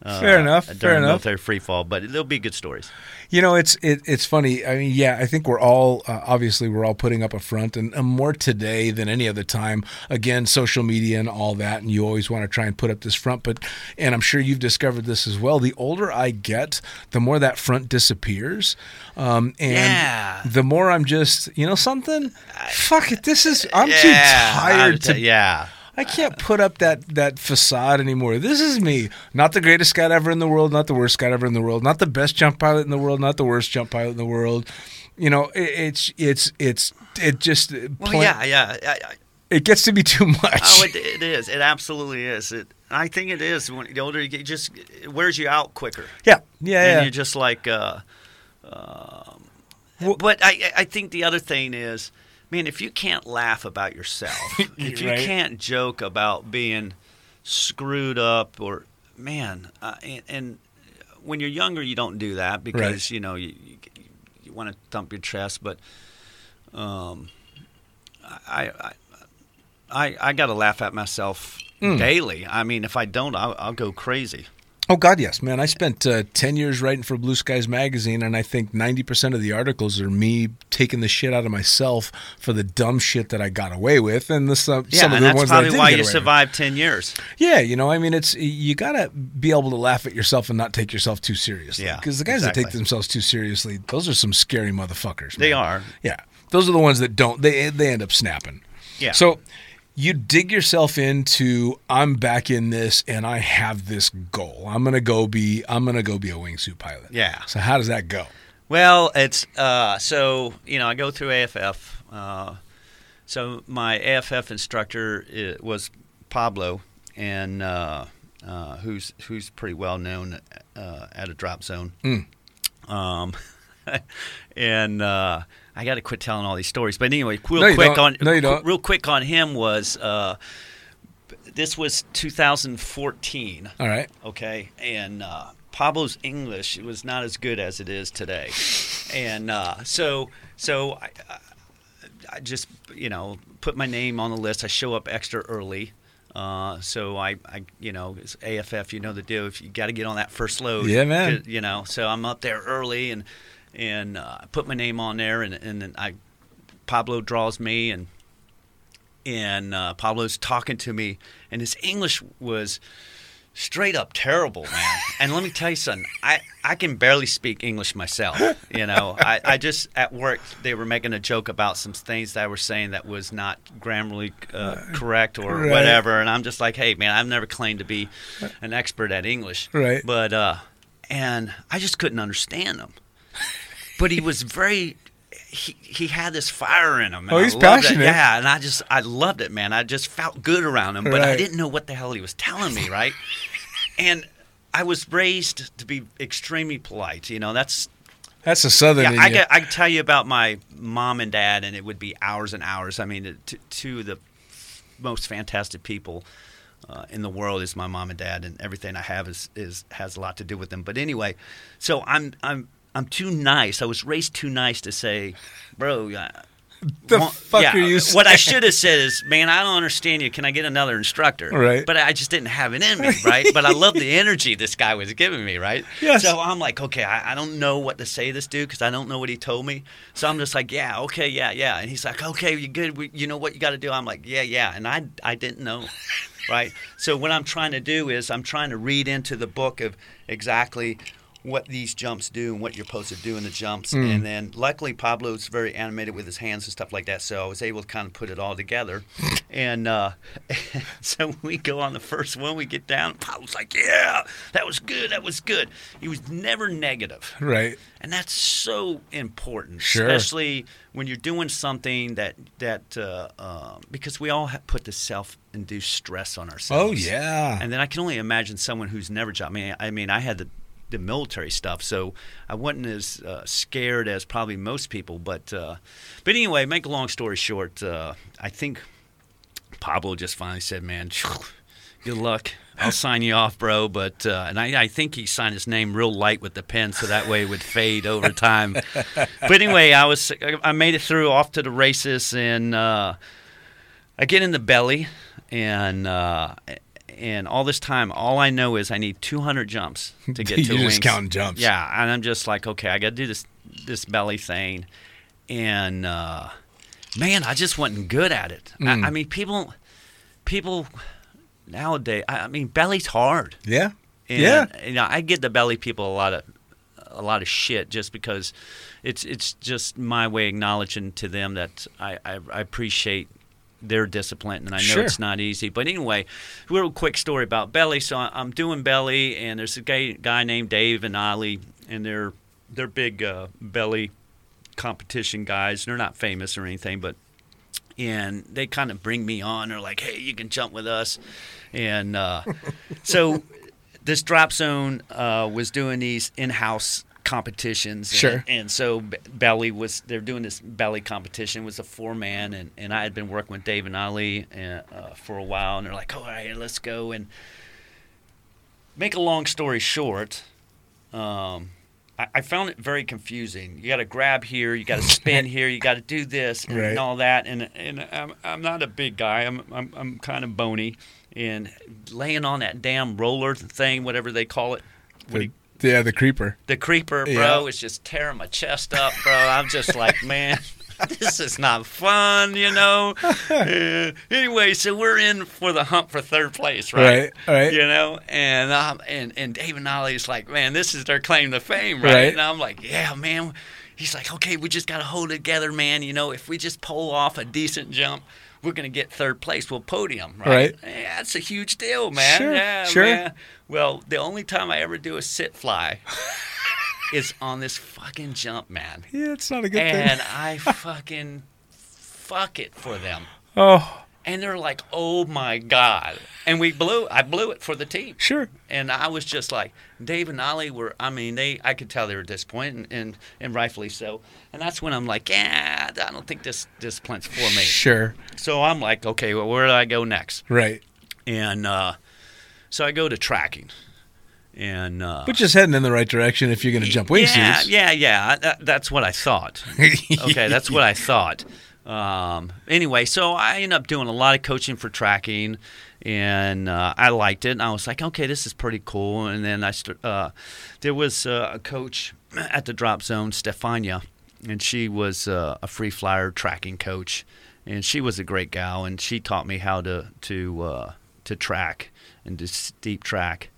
Uh, Fair enough, During fair enough. military free fall, but they'll be good stories. You know, it's it, it's funny. I mean, yeah, I think we're all uh, obviously we're all putting up a front, and, and more today than any other time. Again, social media and all that, and you always want to try and put up this front. But and I'm sure you've discovered this as well. The older I get, the more that front disappears, um, and Yeah. the more I'm just you know something. Fuck it, this is I'm too tired I'm to yeah. I can't put up that that facade anymore. This is me, not the greatest scout ever in the world, not the worst scout ever in the world, not the best jump pilot in the world, not the worst jump pilot in the world. You know, it, it's it's it's it just Well, pla- yeah, yeah. I, I, it gets to be too much. Oh, it, it is. It absolutely is. It. I think it is. When the older you get, just it wears you out quicker. yeah, yeah, and yeah. you're just like. Uh, um, but I, I think the other thing is, man, if you can't laugh about yourself, if you Right. can't joke about being screwed up, or man, uh, and, and when you're younger, you don't do that because Right. you know you, you, you want to thump your chest, but um, I, I, I, I got to laugh at myself Hmm. daily. I mean, if I don't, I'll, I'll go crazy. Oh God, yes, man. I spent uh, ten years writing for Blue Skies magazine, and I think ninety percent of the articles are me taking the shit out of myself for the dumb shit that I got away with, and the some, Yeah, some of the ones that I probably didn't why get you away with. survived ten years. Yeah, you know, I mean, it's you gotta be able to laugh at yourself and not take yourself too seriously. Yeah, because the guys that take themselves too seriously, those are some scary motherfuckers. They are. Yeah, those are the ones that don't. They they end up snapping. Yeah. So you dig yourself into I'm back in this and I have this goal. I'm gonna go be I'm gonna go be a wingsuit pilot. Yeah. So how does that go? Well, it's uh, so you know I go through AFF. Uh, so my AFF instructor i was Pablo, and uh, uh, who's who's pretty well known uh, at a drop zone. Um, and uh, I got to quit telling all these stories. But anyway, real No, quick on No, you don't. real quick on him was uh, this was 2014 All right. okay and uh, pablo's english was not as good as it is today and uh, so so I, I- I just you know put my name on the list i show up extra early uh, so I, I, you know, it's AFF. You know the deal. If you got to get on that first load, Yeah, man. You know, so I'm up there early and and uh, I put my name on there, and and then I, Pablo draws me, and and uh, Pablo's talking to me, and his English was straight up terrible, man. and let me tell you something, I, I can barely speak English myself. You know, I, I just at work they were making a joke about some things that I were saying that was not grammarly uh, correct or Right. whatever, and I'm just like, hey, man, I've never claimed to be an expert at English, Right. But uh, and I just couldn't understand him. But he was very. He, he had this fire in him. Oh, he's loved it. passionate. Yeah, and I just I loved it, man. I just felt good around him, but I didn't know what the hell he was telling me, right? and I was raised to be extremely polite. You know, that's That's a southern. yeah. I. I tell you about my mom and dad, and it would be hours and hours. I mean, two of the most fantastic people uh, in the world is my mom and dad, and everything I have is is has a lot to do with them. But anyway, so I'm I'm I'm too nice. I was raised too nice to say, bro. The want- fuck yeah, are you What I should have said is, man, I don't understand you. Can I get another instructor? Right. But I just didn't have it in me, right? but I love the energy this guy was giving me, right? Yes. So I'm like, okay, I, I don't know what to say to this dude because I don't know what he told me. So I'm just like, yeah, okay, yeah, yeah. And he's like, okay, you good? We, you know what you got to do? I'm like, yeah, yeah. And I, I didn't know, right? So what I'm trying to do is I'm trying to read into the book of exactly what these jumps do and what you're supposed to do in the jumps. And then luckily Pablo's very animated with his hands and stuff like that, so I was able to kind of put it all together. and uh, so we go on the first one, we get down. Pablo's like, "Yeah, that was good, that was good." He was never negative. right. And that's so important, Sure. especially when you're doing something that that uh, um, because we all have put the self-induced stress on ourselves. Oh yeah. And then I can only imagine someone who's never jumped. I mean, I mean, I had the the military stuff, so I wasn't as uh, scared as probably most people. But uh, but anyway, make a long story short, uh, I think Pablo just finally said, "Man, Good luck. I'll sign you off, bro. But uh, and I, I think he signed his name real light with the pen, so that way it would fade over time. but anyway, I was I made it through off to the races, and uh, I get in the belly, and uh, and all this time, all I know is I need 200 jumps to get to You're wings. just counting jumps. Yeah, and I'm just like, okay, I got to do this this belly thing, and uh, man, I just wasn't good at it. Mm. I, I mean, people people nowadays, I, I mean, belly's hard. Yeah. And, Yeah. You know, I give the belly people a lot of a lot of shit just because it's it's just my way of acknowledging to them that I, I, I appreciate their discipline and I know Sure. it's not easy. But anyway, real quick story about belly. So I'm doing belly and there's a guy, guy named Dave and Ali and they're they're big uh, belly competition guys. They're not famous or anything, but and they kind of bring me on. They're like, "Hey, you can jump with us," and uh, so this drop zone uh, was doing these in-house competitions. and- Sure. And, so B- Belly was they're doing this belly competition. It was a four-man, and, and I had been working with Dave and Ali uh, uh, for a while, and they're like, "All right, let's go." And make a long story short. Um, I, I found it very confusing. You got to grab here, you got to spin here, you got to do this and, Right. all that. And and I'm, I'm not a big guy. I'm I'm, I'm kind of bony, and laying on that damn roller thing, whatever they call it, what do you- The, yeah, the creeper. the creeper, bro, Yeah. is just tearing my chest up, bro. I'm just like, man, this is not fun, you know. Uh, anyway, so we're in for the hunt for third place, right? Right, right. You know, and um, and and Dave and Ollie's like, man, this is their claim to fame, right? Right. And I'm like, yeah, man. He's like, okay, we just got to hold it together, man. You know, if we just pull off a decent jump. We're gonna get third place. We'll podium, right? Right. Yeah, that's a huge deal, man. Sure, yeah, sure. man. Well, the only time I ever do a sit fly is on this fucking jump, man. Yeah, it's not a good And thing. And I fucking fuck it for them. Oh, And they're like, "Oh my god!" And we blew. I blew it for the team. sure. And I was just like, Dave and Ollie were. I mean, they. I could tell they were disappointed, and, and, and rightfully so. And that's when I'm like, yeah, I don't think this this plant's for me. Sure. So I'm like, okay, well, where do I go next? Right. And uh, so I go to tracking, and uh, But just heading in the right direction if you're going to jump wingsuits. Yeah, yeah, yeah. That, that's what I thought. okay, that's what I thought. Um, anyway, so I ended up doing a lot of coaching for tracking, and uh, I liked it. And I was like, okay, this is pretty cool. And then I st- uh, there was uh, a coach at the drop zone, Stefania, and she was uh, a free flyer tracking coach, and she was a great gal, and she taught me how to to uh, to track and to steep track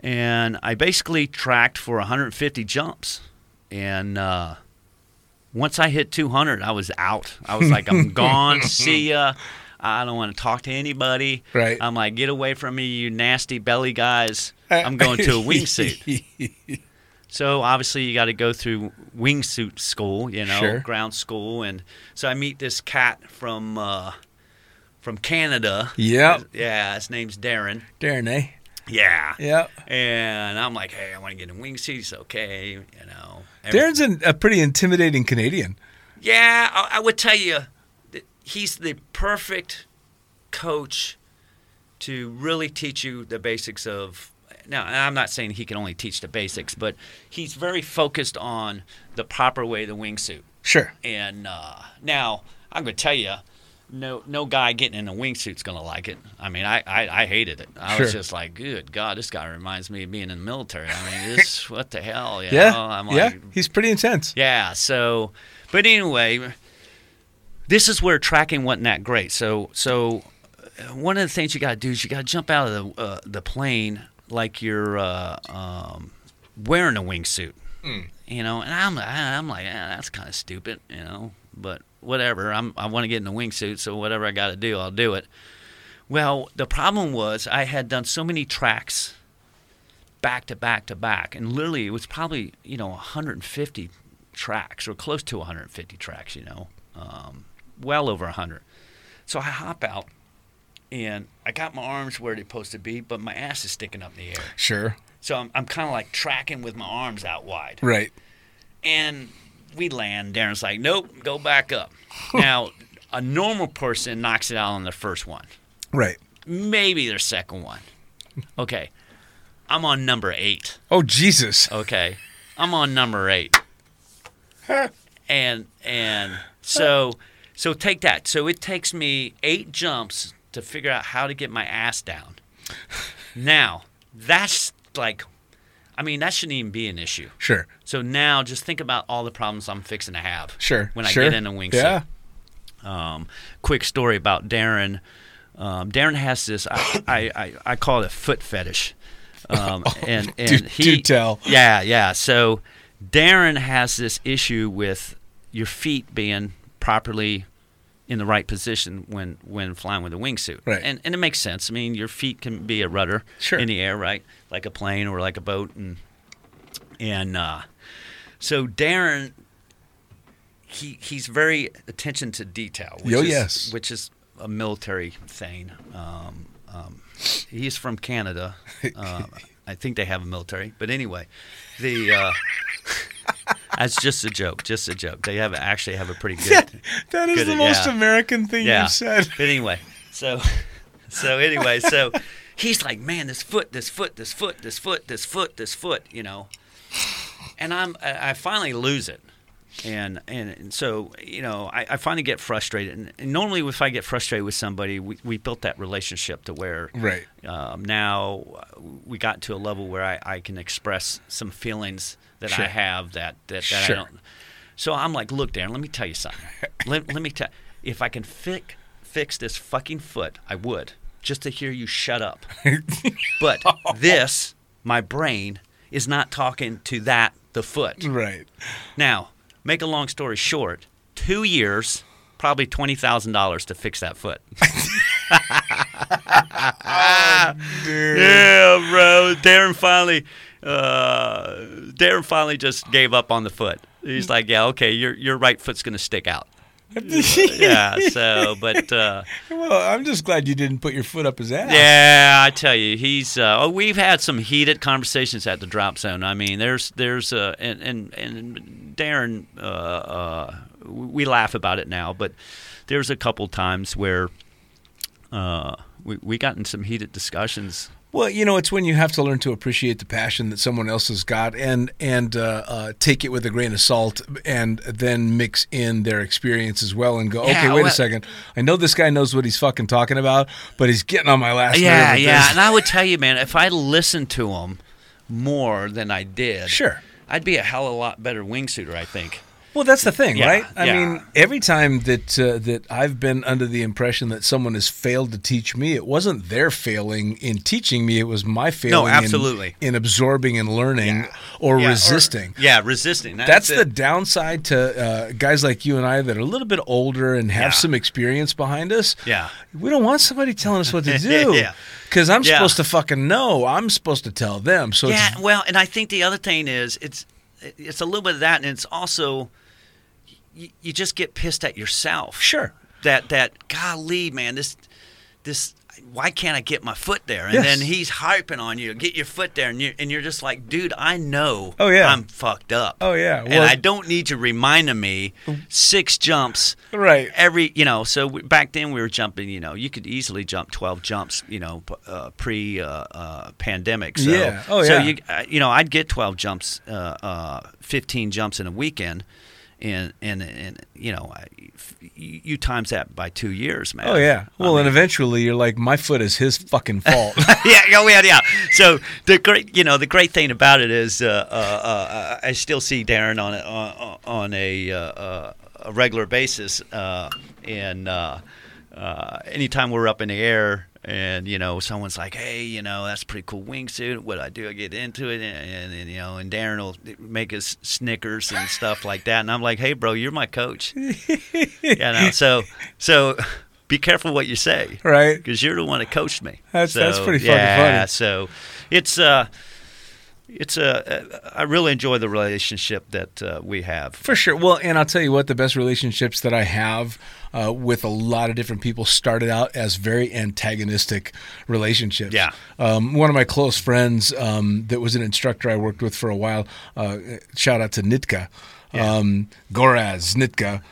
and I basically tracked for 150 jumps. And uh, once I hit 200, I was out. I was like, I'm gone. See ya. I don't want to talk to anybody. Right. I'm like, get away from me, you nasty belly guys. I'm going to a wingsuit. So obviously you got to go through wingsuit school, you know, Sure. ground school, and so I meet this cat from uh, from Canada. Yep. Yeah, his name's Darren. Darren, eh? Yeah. Yep. And I'm like, hey, I want to get in wingsuit. He's okay, you know. Darren's an, a pretty intimidating Canadian. Yeah, I, I would tell you, he's the perfect coach to really teach you the basics of. Now, I'm not saying he can only teach the basics, but he's very focused on the proper way of the wingsuit. Sure. And uh, now, I'm going to tell you, no, no guy getting in a wingsuit's going to like it. I mean, I, I, I hated it. I was just like, good God, this guy reminds me of being in the military. I mean, this, what the hell? You Yeah. know? I'm like, yeah. He's pretty intense. yeah. So, but anyway, this is where tracking wasn't that great. So, so uh, one of the things you got to do is you got to jump out of the uh, the plane like you're uh, um, wearing a wingsuit. You know, and I'm I'm like, ah, that's kind of stupid, you know. But whatever. I'm I want to get in the wingsuit, so whatever I got to do, I'll do it. Well, the problem was I had done so many tracks back to back to back, and literally it was probably you know 150 tracks or close to 150 tracks, you know, um, well over 100. So I hop out, and I got my arms where they're supposed to be, but my ass is sticking up in the air. Sure. So I'm, I'm kind of like tracking with my arms out wide. Right. And we land. Darren's like, nope, go back up. now, a normal person knocks it out on the first one. Right. maybe their second one. Okay, I'm on number eight. Oh Jesus! Okay, I'm on number eight, and and so so take that. So it takes me eight jumps to figure out how to get my ass down. Now that's like, I mean, that shouldn't even be an issue. Sure, So now just think about all the problems I'm fixing to have. sure. When I sure. get in a wingsuit. Yeah. Um, quick story about Darren. Um, Darren has this. I, I, I, I call it a foot fetish. Um, and and do- he, do tell. Yeah, yeah. So Darren has this issue with your feet being properly in the right position when when flying with a wingsuit. Right. And and it makes sense. I mean, your feet can be a rudder Sure. in the air, right? Like a plane or like a boat, and and uh, so Darren he he's very attention to detail. Which Oh, is, yes. which is a military thing. Um, um, he's from Canada. Uh, I think they have a military, but anyway, the uh, that's just a joke. Just a joke. They have actually have a pretty good. That is Good, the most yeah. American thing yeah. you've said. But anyway, so so anyway, so he's like, man, this foot, this foot, this foot, this foot, this foot, this foot, you know. And I'm I finally lose it. And, and and so you know I, I finally get frustrated and, and normally if I get frustrated with somebody we, we built that relationship to where Right. um, now we got to a level where I, I can express some feelings that Sure. I have that that, that Sure. I don't. So I'm like, look, Darren, let me tell you something. let, let me tell. If I can fix fix this fucking foot, I would just to hear you shut up. but this, my brain, is not talking to that the foot. Right. Now, make a long story short, two years, probably twenty thousand dollars to fix that foot. Yeah, bro. Darren finally, uh, Darren finally just gave up on the foot. He's like, yeah, okay, your your right foot's gonna stick out. Yeah. So, but uh, Well, I'm just glad you didn't put your foot up his ass. yeah, I tell you, he's. Uh, oh, we've had some heated conversations at the drop zone. I mean, there's there's uh, and and and Darren, uh, uh, we laugh about it now, but there's a couple times where. Uh, we we got in some heated discussions Well, you know, it's when you have to learn to appreciate the passion that someone else has got, and and uh, uh, take it with a grain of salt, and then mix in their experience as well, and go, Yeah, okay, wait well- a second, I know this guy knows what he's fucking talking about, but he's getting on my last nerve. Yeah, yeah. And I would tell you, man, if I listened to him more than I did, Sure. I'd be a hell of a lot better wingsuiter. I think. Well, that's the thing, Yeah, right? I yeah. mean, every time that uh, that I've been under the impression that someone has failed to teach me, it wasn't their failing in teaching me; it was my failing. in- absolutely. In, absorbing and learning or Yeah, or- resisting. yeah, resisting. That's it. the downside to uh, guys like you and I that are a little bit older and have some experience behind us. Yeah. We don't want somebody telling us what to do. Yeah. Because I'm supposed to fucking know. I'm supposed to tell them. So yeah. Well, and I think the other thing is it's it's a little bit of that, and it's also you, you just get pissed at yourself. sure. That that golly, man, this this. Why can't I get my foot there? And Yes. then he's harping on you, get your foot there, and you're, and you're just like, dude, I know. Oh, yeah. I'm fucked up. Oh, yeah. and I don't need you reminding me six jumps Right. every you know so we, back then we were jumping you know you could easily jump 12 jumps you know uh, pre uh, uh, pandemic so Yeah. Oh, yeah. so you uh, you know I'd get 12 jumps uh, uh, 15 jumps in a weekend and and and you know you, times that by 2 years man Oh yeah. I Well, and eventually you're like, my foot is his fucking fault. yeah, oh yeah, yeah. So the great, you know, the great thing about it is, uh, uh, uh, I still see Darren on a, on, on a, uh, uh, a regular basis, uh, and uh, uh, anytime we're up in the air, and you know, someone's like, "Hey, you know, that's a pretty cool wingsuit. What do I do? I get into it, and, and, and, you know, and Darren will make us Snickers and stuff like that, and I'm like, "Hey, bro, you're my coach." you know, so so. Be careful what you say, Right. Because you're the one that coached me. That's- that's pretty fucking yeah, funny. So it's uh it's a I really enjoy the relationship that uh, we have. For sure. Well, and I'll tell you what, the best relationships that I have uh, with a lot of different people started out as very antagonistic relationships. Yeah. Um, one of my close friends um, that was an instructor I worked with for a while, uh, shout out to Nitka, um, Goraz Nitka.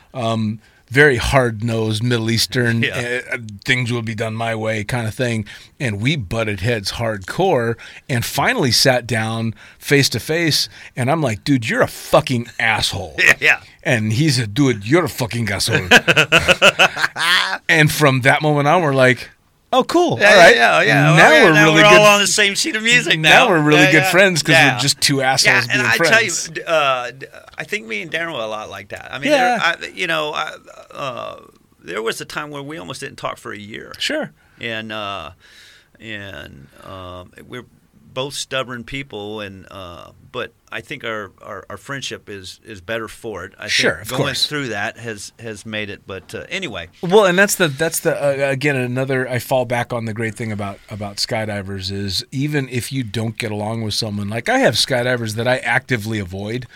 Very hard nosed Middle Eastern Yeah. uh, things will be done my way kind of thing. And we butted heads hardcore and finally sat down face to face. And I'm like, dude, you're a fucking asshole. yeah. And he said, dude, you're a fucking asshole. and from that moment on, we're like, oh, cool. Yeah, all right. yeah, yeah. Now Well, we're now really we're good. all on the same sheet of music now. now we're really Yeah, good friends because we're just two assholes Yeah, being and I friends. tell you, uh, I think me and Darren were a lot like that. I mean, Yeah. there, I, you know, I, uh, there was a time where we almost didn't talk for a year, sure. and uh, and um, we're both stubborn people, and uh, but I think our, our, our friendship is, is better for it. I Sure, think of going course. through that has has made it. But uh, anyway, Well, and that's the that's the uh, again another I fall back on the great thing about about skydivers is even if you don't get along with someone like I have skydivers that I actively avoid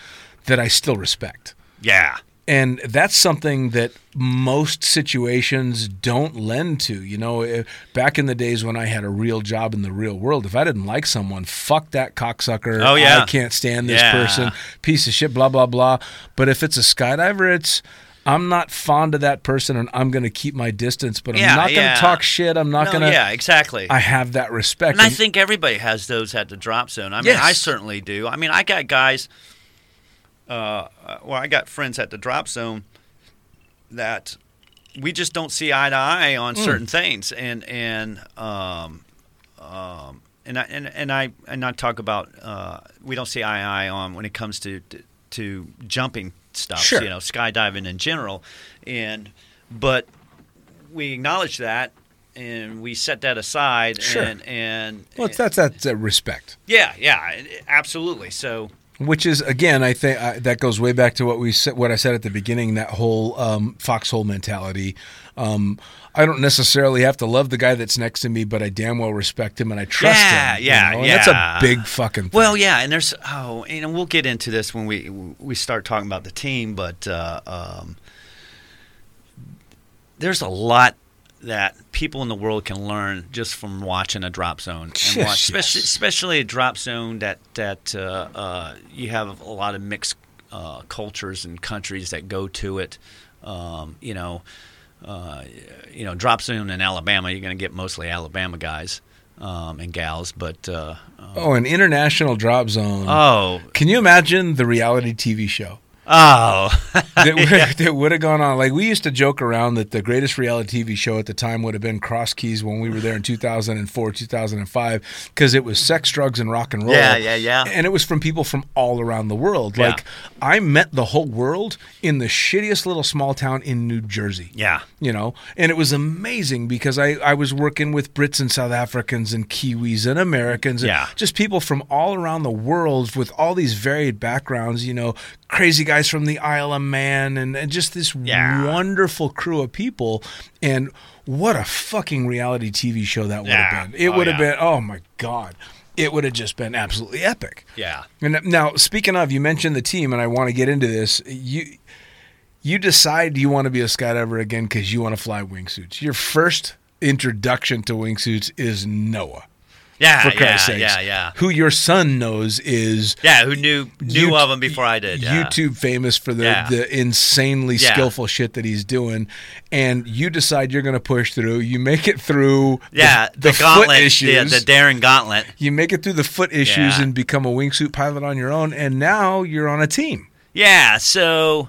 that I still respect. yeah, And that's something that most situations don't lend to. You know, eh, back in the days when I had a real job in the real world, if I didn't like someone, fuck that cocksucker. Oh, yeah. I can't stand this Yeah. person. Piece of shit, blah, blah, blah. But if it's a skydiver, it's. I'm not fond of that person and I'm going to keep my distance, but I'm Yeah, not going to yeah. talk shit. I'm not no, going to. yeah, exactly. I have that respect. And I think everybody has those at the drop zone. I mean, Yes. I certainly do. I mean, I got guys. Uh, well, I got friends at the drop zone that we just don't see eye to eye on Hmm. certain things, and and um, um, and I and, and I and I talk about uh, we don't see eye to eye on when it comes to to, to jumping stuff. Sure. You know, skydiving in general, and but we acknowledge that. And we set that aside, Sure. and and well, it's, that's that's respect. yeah, yeah, absolutely. So Which is again, I think uh, that goes way back to what we said, what I said at the beginning. That whole um, foxhole mentality. Um, I don't necessarily have to love the guy that's next to me, but I damn well respect him and I trust Yeah, him. yeah, you know? And That's a big fucking. Thing. Well, yeah, and there's oh, and we'll get into this when we we start talking about the team, but uh, um, there's a lot that people in the world can learn just from watching a drop zone, and watch, especially, especially a drop zone that that uh, uh, you have a lot of mixed uh, cultures and countries that go to it. Um, you know, uh, you know, drop zone in Alabama, you're going to get mostly Alabama guys um, and gals, but uh, oh, an international drop zone. oh, Can you imagine the reality TV show? Oh, that would, that would have gone on. Like we used to joke around that the greatest reality TV show at the time would have been Cross Keys when we were there in 2004, 2005, because it was sex, drugs, and rock and roll. Yeah, yeah, yeah. And it was from people from all around the world. Yeah. Like I met the whole world in the shittiest little small town in New Jersey yeah, you know and it was amazing because i i was working with brits and south africans and kiwis and americans and Yeah. just people from all around the world with all these varied backgrounds you know crazy guys from the isle of man and, and just this Yeah. wonderful crew of people and what a fucking reality tv show that would Yeah. have been it Oh, would have yeah. been oh my god it would have just been absolutely epic yeah. and now, speaking of, you mentioned the team, and I want to get into this. You you decide you want to be a skydiver again because you want to fly wingsuits. Your first introduction to wingsuits is Noah. Yeah, For yeah, Christ's sakes. yeah, yeah. Who your son knows is Yeah, who knew knew You- of him before I did? Yeah. YouTube famous for the, Yeah. the insanely Yeah. skillful shit that he's doing, and you decide you're going to push through. You make it through. Yeah, the, the, foot gauntlet, the, issues. the Darren gauntlet. you make it through the foot issues Yeah. and become a wingsuit pilot on your own, and now you're on a team. Yeah, so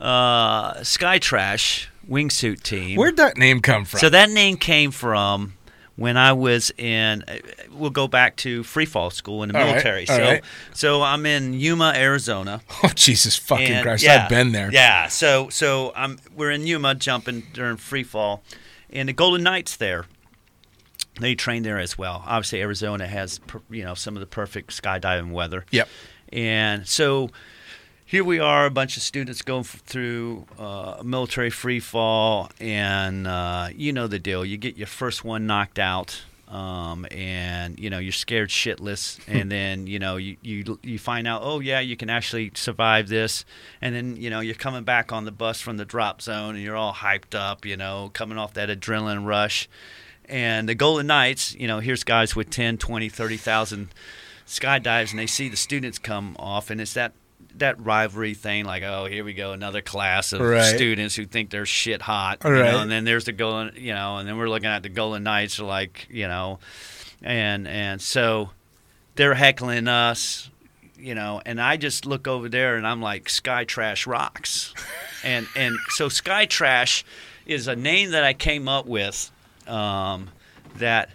uh, Sky Trash wingsuit team. Where'd that name come from? So that name came from when I was in. uh, We'll go back to free fall school in the All right, military. all so, right. so I'm in Yuma, Arizona. oh Jesus fucking And, Christ! yeah, I've been there. Yeah. So so um, we're in Yuma jumping during free fall, and the Golden Knights there. They train there as well. Obviously, Arizona has you know some of the perfect skydiving weather. Yep. And so here we are, a bunch of students going f- through uh, a military free fall, and uh, you know the deal. You get your first one knocked out, um, and you know you're scared shitless, and then you know you, you you find out, oh yeah, you can actually survive this, and then you know you're coming back on the bus from the drop zone, and you're all hyped up, you know, coming off that adrenaline rush. And the Golden Knights, you know, here's guys with 10, 20, 30,000 skydives and they see the students come off and it's that that rivalry thing, like oh here we go another class of Right. students who think they're shit hot, you Right. know, and then there's the Golden, you know, and then we're looking at the Golden Knights, like you know, and and so they're heckling us, you know, and I just look over there and I'm like Sky Trash rocks, and and so Sky Trash is a name that I came up with um, that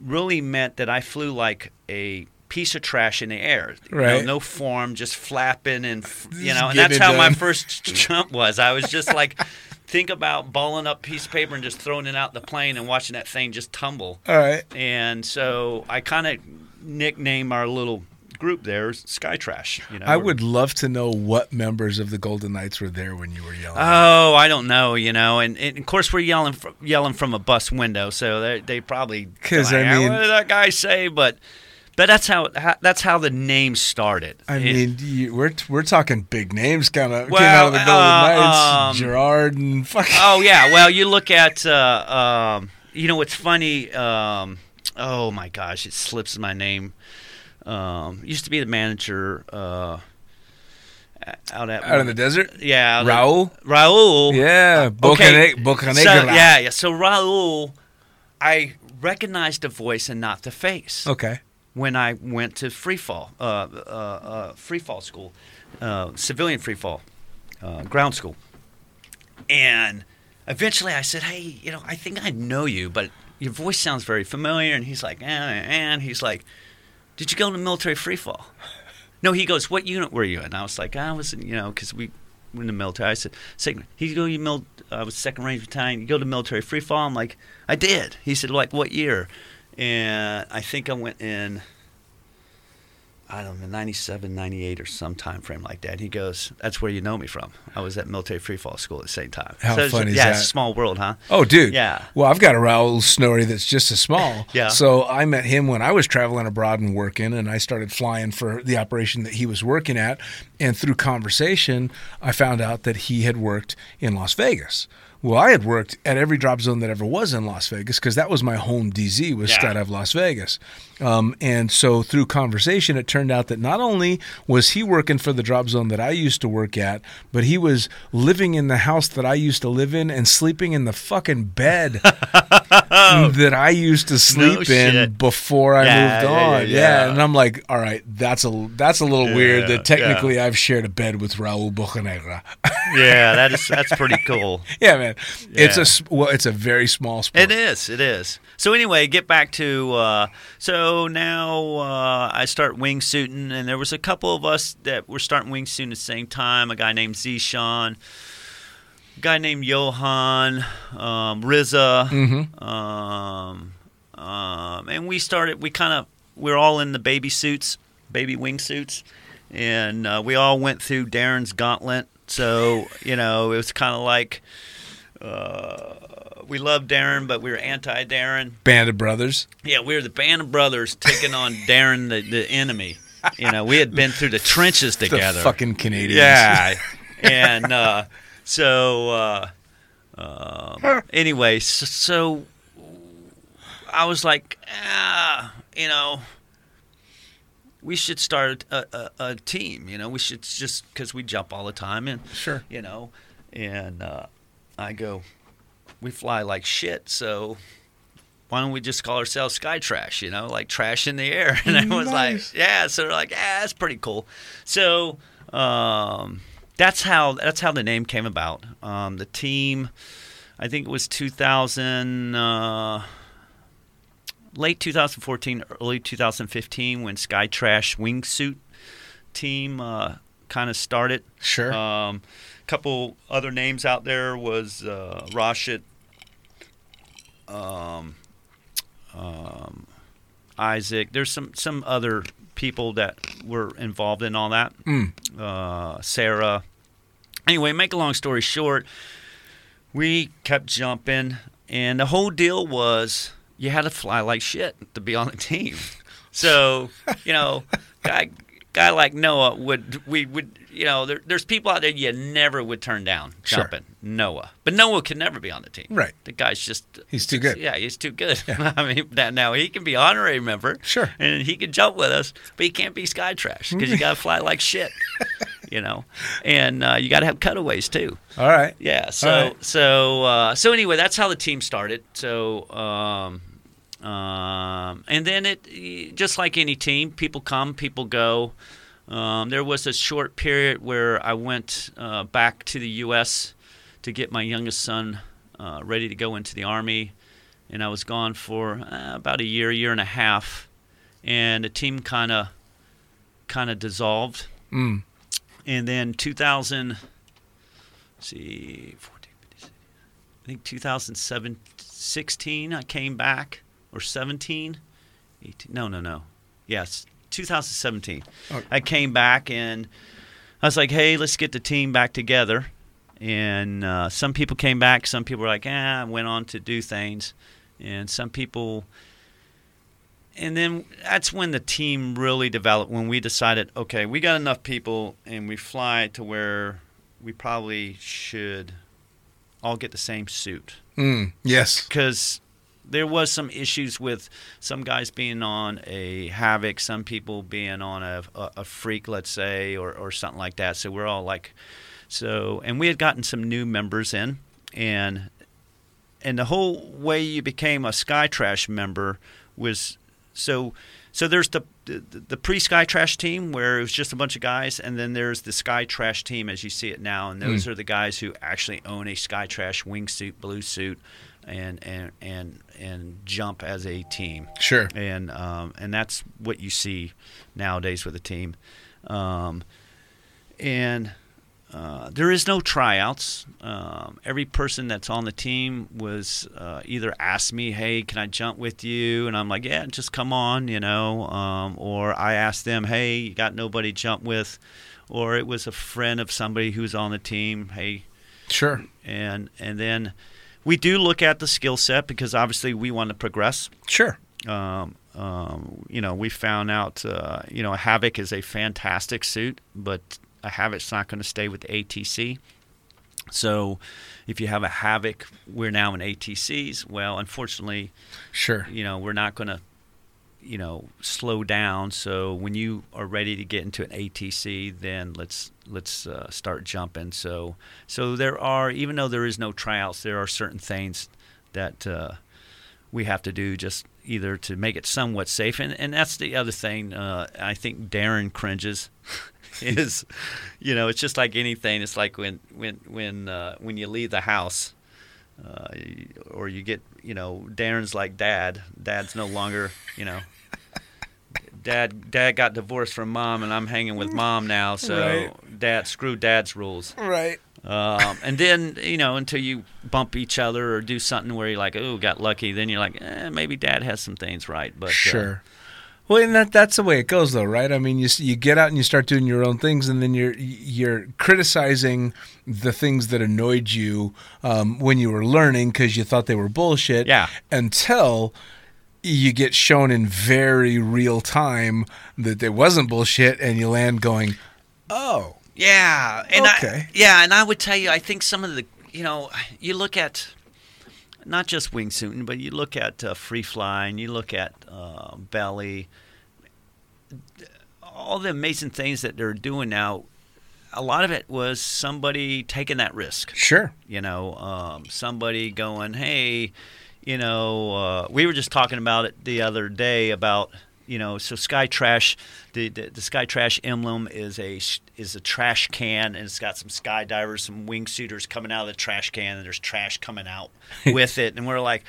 really meant that I flew like a piece of trash in the air. You know, Right. no form, just flapping and you know, and that's how my first jump was. I was just like think about balling up a piece of paper and just throwing it out the plane and watching that thing just tumble. All right. And so I kind of nicknamed our little group there Sky Trash. You know, I would love to know what members of the Golden Knights were there when you were yelling. Oh, I don't know, you know, and, and of course we're yelling from, yelling from a bus window, so they they probably 'Cause, like, I "Ah, mean- what did that guy say? But but that's how, that's how the name started. I It- mean, you, we're we're talking big names, kind of came out of the Golden uh, Knights, um, Girard and fucking. oh yeah, well you look at uh, um, you know what's funny? Um, oh my gosh, it slips my name. Um, used to be the manager uh, out at out in the desert. yeah at- Raul? Raul Yeah, Okay. Bocane- Bocanegra. So, yeah, yeah. So Raul, I recognized the voice and not the face Okay. When I went to free fall, uh, uh, uh, free fall school, uh, civilian free fall, uh, ground school, and eventually I said, "Hey, you know, I think I know you, but your voice sounds very familiar." And he's like, "Eh, and he's like, did you go to military free fall?" No, he goes, "What unit were you in?" I was like, "I was, in, you know, because we were in the military." I said, second, he go, "You mil- I was second Ranger battalion. You go to military free fall?" I'm like, "I did." He said, "Like what year?" And I think I went in. I don't know, 97, 98 or some time frame like that. He goes, "That's where you know me from. I was at military free fall school at the same time." How it's- funny is yeah, that? it's a small world, huh? Oh, dude. Yeah. Well, I've got a Raul Snorri that's just as small. Yeah. So I met him when I was traveling abroad and working, and I started flying for the operation that he was working at. And through conversation, I found out that he had worked in Las Vegas. Well, I had worked at every drop zone that ever was in Las Vegas because that was my home DZ was Yeah. Skydive Las Vegas. Um, and so through conversation, it turned out that not only was he working for the drop zone that I used to work at, but he was living in the house that I used to live in and sleeping in the fucking bed that I used to sleep in before I Yeah, moved on. yeah, yeah. And I'm like, all right, that's a that's a little weird that technically I've shared a bed with Raul Bocanegra. Yeah, that is that's pretty cool. yeah, man. It's a well, it's a very small sport. It is. It is. So anyway, get back to uh, so now uh, I start wingsuiting, and there was a couple of us that were starting wingsuiting at the same time. A guy named Zishan, a guy named Johan, um, Riza, Mm-hmm. um, um, and we started. We kind of we are all in the baby suits, baby wingsuits, and uh, we all went through Darren's gauntlet. So you know, it was kind of like uh, we loved Darren, but we were anti Darren. Band of Brothers. Yeah, we were the band of brothers taking on Darren, the, the enemy. You know, we had been through the trenches The together. fucking Canadians. Yeah, and uh, so uh, um, anyway, so, so I was like, ah, you know, we should start a, a, a team. You know, we should just because we jump all the time and Sure. you know, and uh, I go, we fly like shit, so. Why don't we just call ourselves Sky Trash? You know, like trash in the air. And I was Nice. like, yeah. So they're like, yeah, that's pretty cool. So um, that's how that's how the name came about. Um, the team, I think it was 2000, uh, late 2014, early 2015 when Sky Trash Wingsuit team uh, kind of started. Sure. Um, couple other names out there was uh, Rashid, um, um, Isaac. There's some some other people that were involved in all that. Mm. Uh, Sarah. Anyway, make a long story short, we kept jumping, and the whole deal was you had to fly like shit to be on the team. So you know, guy guy like Noah would we would you know there, there's people out there you never would turn down Sure. jumping Noah, but Noah can never be on the team. Right. The guy's just He's too good. Yeah, he's too good. I mean, now- now he can be honorary member. Sure. And he can jump with us, but he can't be sky trash because you got to fly like shit. you know, and uh, you got to have cutaways too. All right. Yeah. So right. so uh, so anyway, that's how the team started. So um, um, and then it just like any team, people come, people go. Um, there was a short period where I went uh, back to the U.S. to get my youngest son uh, ready to go into the army, and I was gone for uh, about a year, year and a half, and the team kind of kind of dissolved. Mm. And then 2000, let's see, 14, I think 2007, 16, I came back, or 17, 18, no, no, no. Yes, 2017. Okay. I came back and I was like, hey, let's get the team back together. And uh, some people came back, some people were like, ah, I went on to do things. And some people and then that's when the team really developed when we decided okay we got enough people and we fly to where we probably should all get the same suit Mm. Yes. because there was some issues with some guys being on a havoc some people being on a, a, a freak let's say or, or something like that. So we're all like so and we had gotten some new members in and and the whole way you became a sky trash member was so so there's the the, the pre Sky Trash team where it was just a bunch of guys, and then there's the Sky Trash team as you see it now, and those hmm. are the guys who actually own a Sky Trash wingsuit, blue suit, and and and and jump as a team, Sure. and um, and that's what you see nowadays with a team, um, and. Uh, there is no tryouts. Um, every person that's on the team was uh, either asked me, "Hey, can I jump with you?" And I'm like, "Yeah, just come on," you know. Um, or I asked them, "Hey, you got nobody to jump with?" Or it was a friend of somebody who's on the team. Hey, Sure. and and then we do look at the skill set because obviously we want to progress. Sure. Um, um, you know, we found out, uh, you know, a Havoc is a fantastic suit, but a Havoc's not going to stay with ATC. So, if you have a Havoc, we're now in ATCs. Well, unfortunately, Sure. you know, we're not going to, you know, slow down. So when you are ready to get into an ATC, then let's let's uh, start jumping. So so there are, even though there is no tryouts, there are certain things that uh, we have to do just either to make it somewhat safe. And and that's the other thing. Uh, I think Darren cringes. is you know it's just like anything it's like when when when uh, when you leave the house uh, or you get you know Darren's like dad dad's no longer you know dad dad got divorced from mom and I'm hanging with mom now so Right. dad screw dad's rules Right. um, and then you know until you bump each other or do something where you're like oh got lucky then you're like eh, maybe dad has some things right but uh, Sure. Well, and that that's the way it goes, though, right? I mean, you you get out and you start doing your own things, and then you're you're criticizing the things that annoyed you um, when you were learning because you thought they were bullshit. Yeah. Until you get shown in very real time that it wasn't bullshit, and you land going, "Oh, Yeah, and Okay. I, yeah, and I would tell you, I think some of the, you know, you look at not just wingsuiting, but you look at uh, free flying, you look at uh, belly, all the amazing things that they're doing now. A lot of it was somebody taking that risk sure, you know um, somebody going hey you know uh, we were just talking about it the other day about you know so sky trash the, the, the sky trash emblem is a is a trash can and it's got some skydivers some wingsuiters coming out of the trash can and there's trash coming out with it and we're like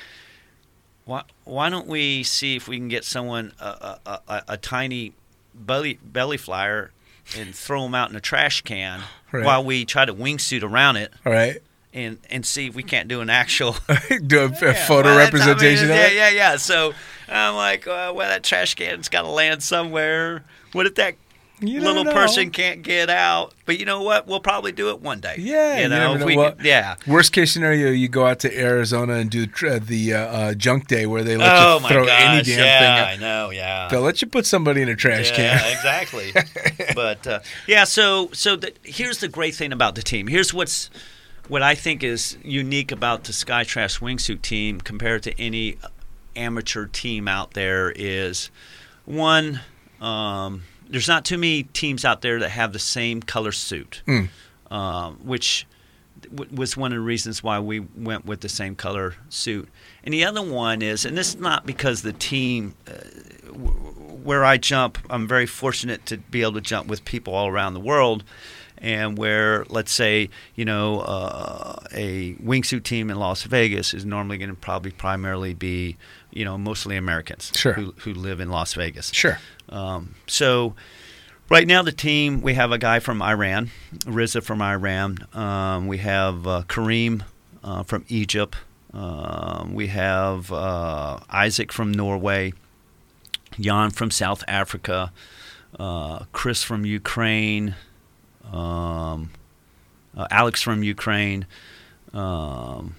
why, why don't we see if we can get someone a, a, a, a- a tiny belly belly flyer and throw them out in a trash can Right. while we try to wingsuit around it Right. and and see if we can't do an actual Do a, a photo Well, that's- I mean, representation of yeah, it. yeah, yeah. So I'm like, uh, well, that trash can's got to land somewhere. What if that You little person can't get out? But you know what? We'll probably do it one day. Yeah, you you know, if know we could- yeah. Worst case scenario, you go out to Arizona and do uh, the uh, uh, junk day where they let Oh you throw gosh! any damn yeah, thing I know. Yeah. They'll let you put somebody in a trash yeah, can. exactly. but uh, yeah, so so the, here's the great thing about the team. Here's what's what I think is unique about the Skytrash wingsuit team compared to any amateur team out there is one. Um, there's not too many teams out there that have the same color suit, Mm. um, which w- was one of the reasons why we went with the same color suit. And the other one is, and this is not because the team uh, w- where I jump, I'm very fortunate to be able to jump with people all around the world. And where, let's say, you know, uh, a wingsuit team in Las Vegas is normally going to probably primarily be, you know, mostly Americans Sure. who, who live in Las Vegas. Sure. Um, so right now the team we have a guy from Iran, Riza from Iran. Um, we have uh, Kareem uh, from Egypt. Um, we have uh, Isaac from Norway. Jan from South Africa. Uh, Chris from Ukraine. Um, uh, Alex from Ukraine. Um,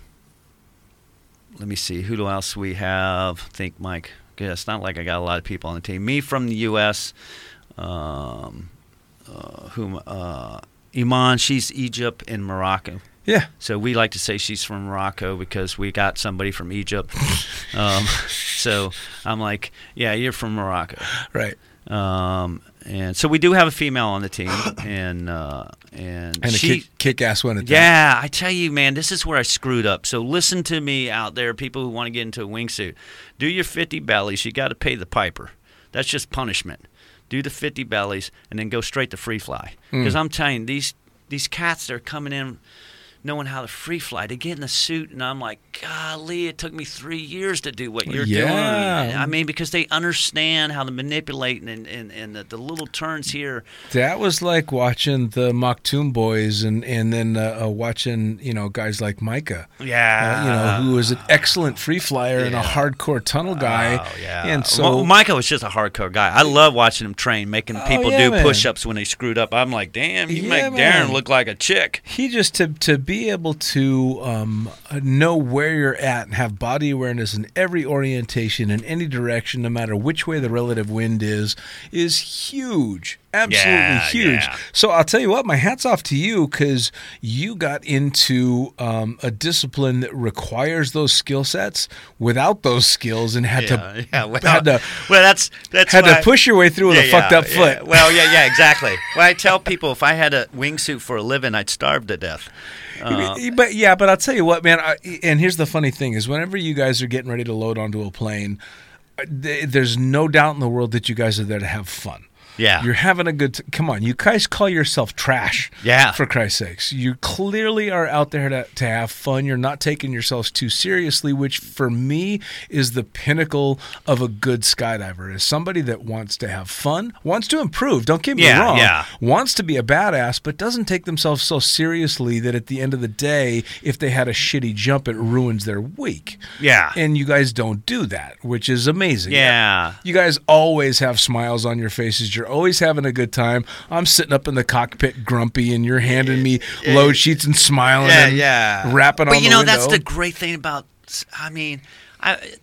let me see who else we have. think Mike. Yeah, it's not like I got a lot of people on the team. Me from the U.S. Um, uh, whom uh, Iman, she's Egypt and Morocco. Yeah. So we like to say she's from Morocco because we got somebody from Egypt. um, so I'm like, yeah, you're from Morocco. Right. Um, and so we do have a female on the team, and uh, and, And a she, kick, kick-ass one at that. yeah, I tell you, man, this is where I screwed up. So listen to me out there, people who want to get into a wingsuit. Do your 50 bellies. You got to pay the piper. That's just punishment. Do the 50 bellies and then go straight to free fly. Hmm. Because I'm telling you, these these cats that are coming in knowing how to free fly, they get in the suit, and I'm like, golly, it took me three years to do what you're Yeah. doing. I mean, because they understand how to manipulate and, and, and the, the little turns here. That was like watching the Maktoum boys and and then uh, uh, watching you know guys like Micah. Yeah. Uh, you know, who was an excellent free flyer and a hardcore tunnel guy. Oh yeah. And so well, Michael was just a hardcore guy. I love watching him train, making people yeah, do man. push-ups when they screwed up. I'm like, damn, you Yeah, make man. Darren look like a chick. he just to to be able to um, know where you're at and have body awareness in every orientation in any direction, no matter which way the relative wind is, is huge. Absolutely Yeah, huge. yeah. So I'll tell you what, my hat's off to you because you got into um, a discipline that requires those skill sets without those skills and had Yeah, to yeah. Well, had to well, that's that's had to push your way through with a fucked up foot. Well, yeah, yeah, exactly. well, I tell people if I had a wingsuit for a living, I'd starve to death. Uh, but yeah, but I'll tell you what, man. I, and here's the funny thing: is whenever you guys are getting ready to load onto a plane, uh, th- there's no doubt in the world that you guys are there to have fun. Yeah. You're having a good. T- Come on, you guys call yourself trash. Yeah. For Christ's sakes, you clearly are out there to, to have fun. You're not taking yourselves too seriously, which for me is the pinnacle of a good skydiver. Is somebody that wants to have fun, wants to improve. Don't get me Yeah, wrong. yeah. Wants to be a badass, but doesn't take themselves so seriously that at the end of the day, if they had a shitty jump, it ruins their week. Yeah. And you guys don't do that, which is amazing. Yeah. You guys always have smiles on your faces. You're always having a good time. I'm sitting up in the cockpit grumpy, and you're handing me load sheets and smiling yeah, and yeah. rapping but on you know, window. that's the great thing about. I mean, I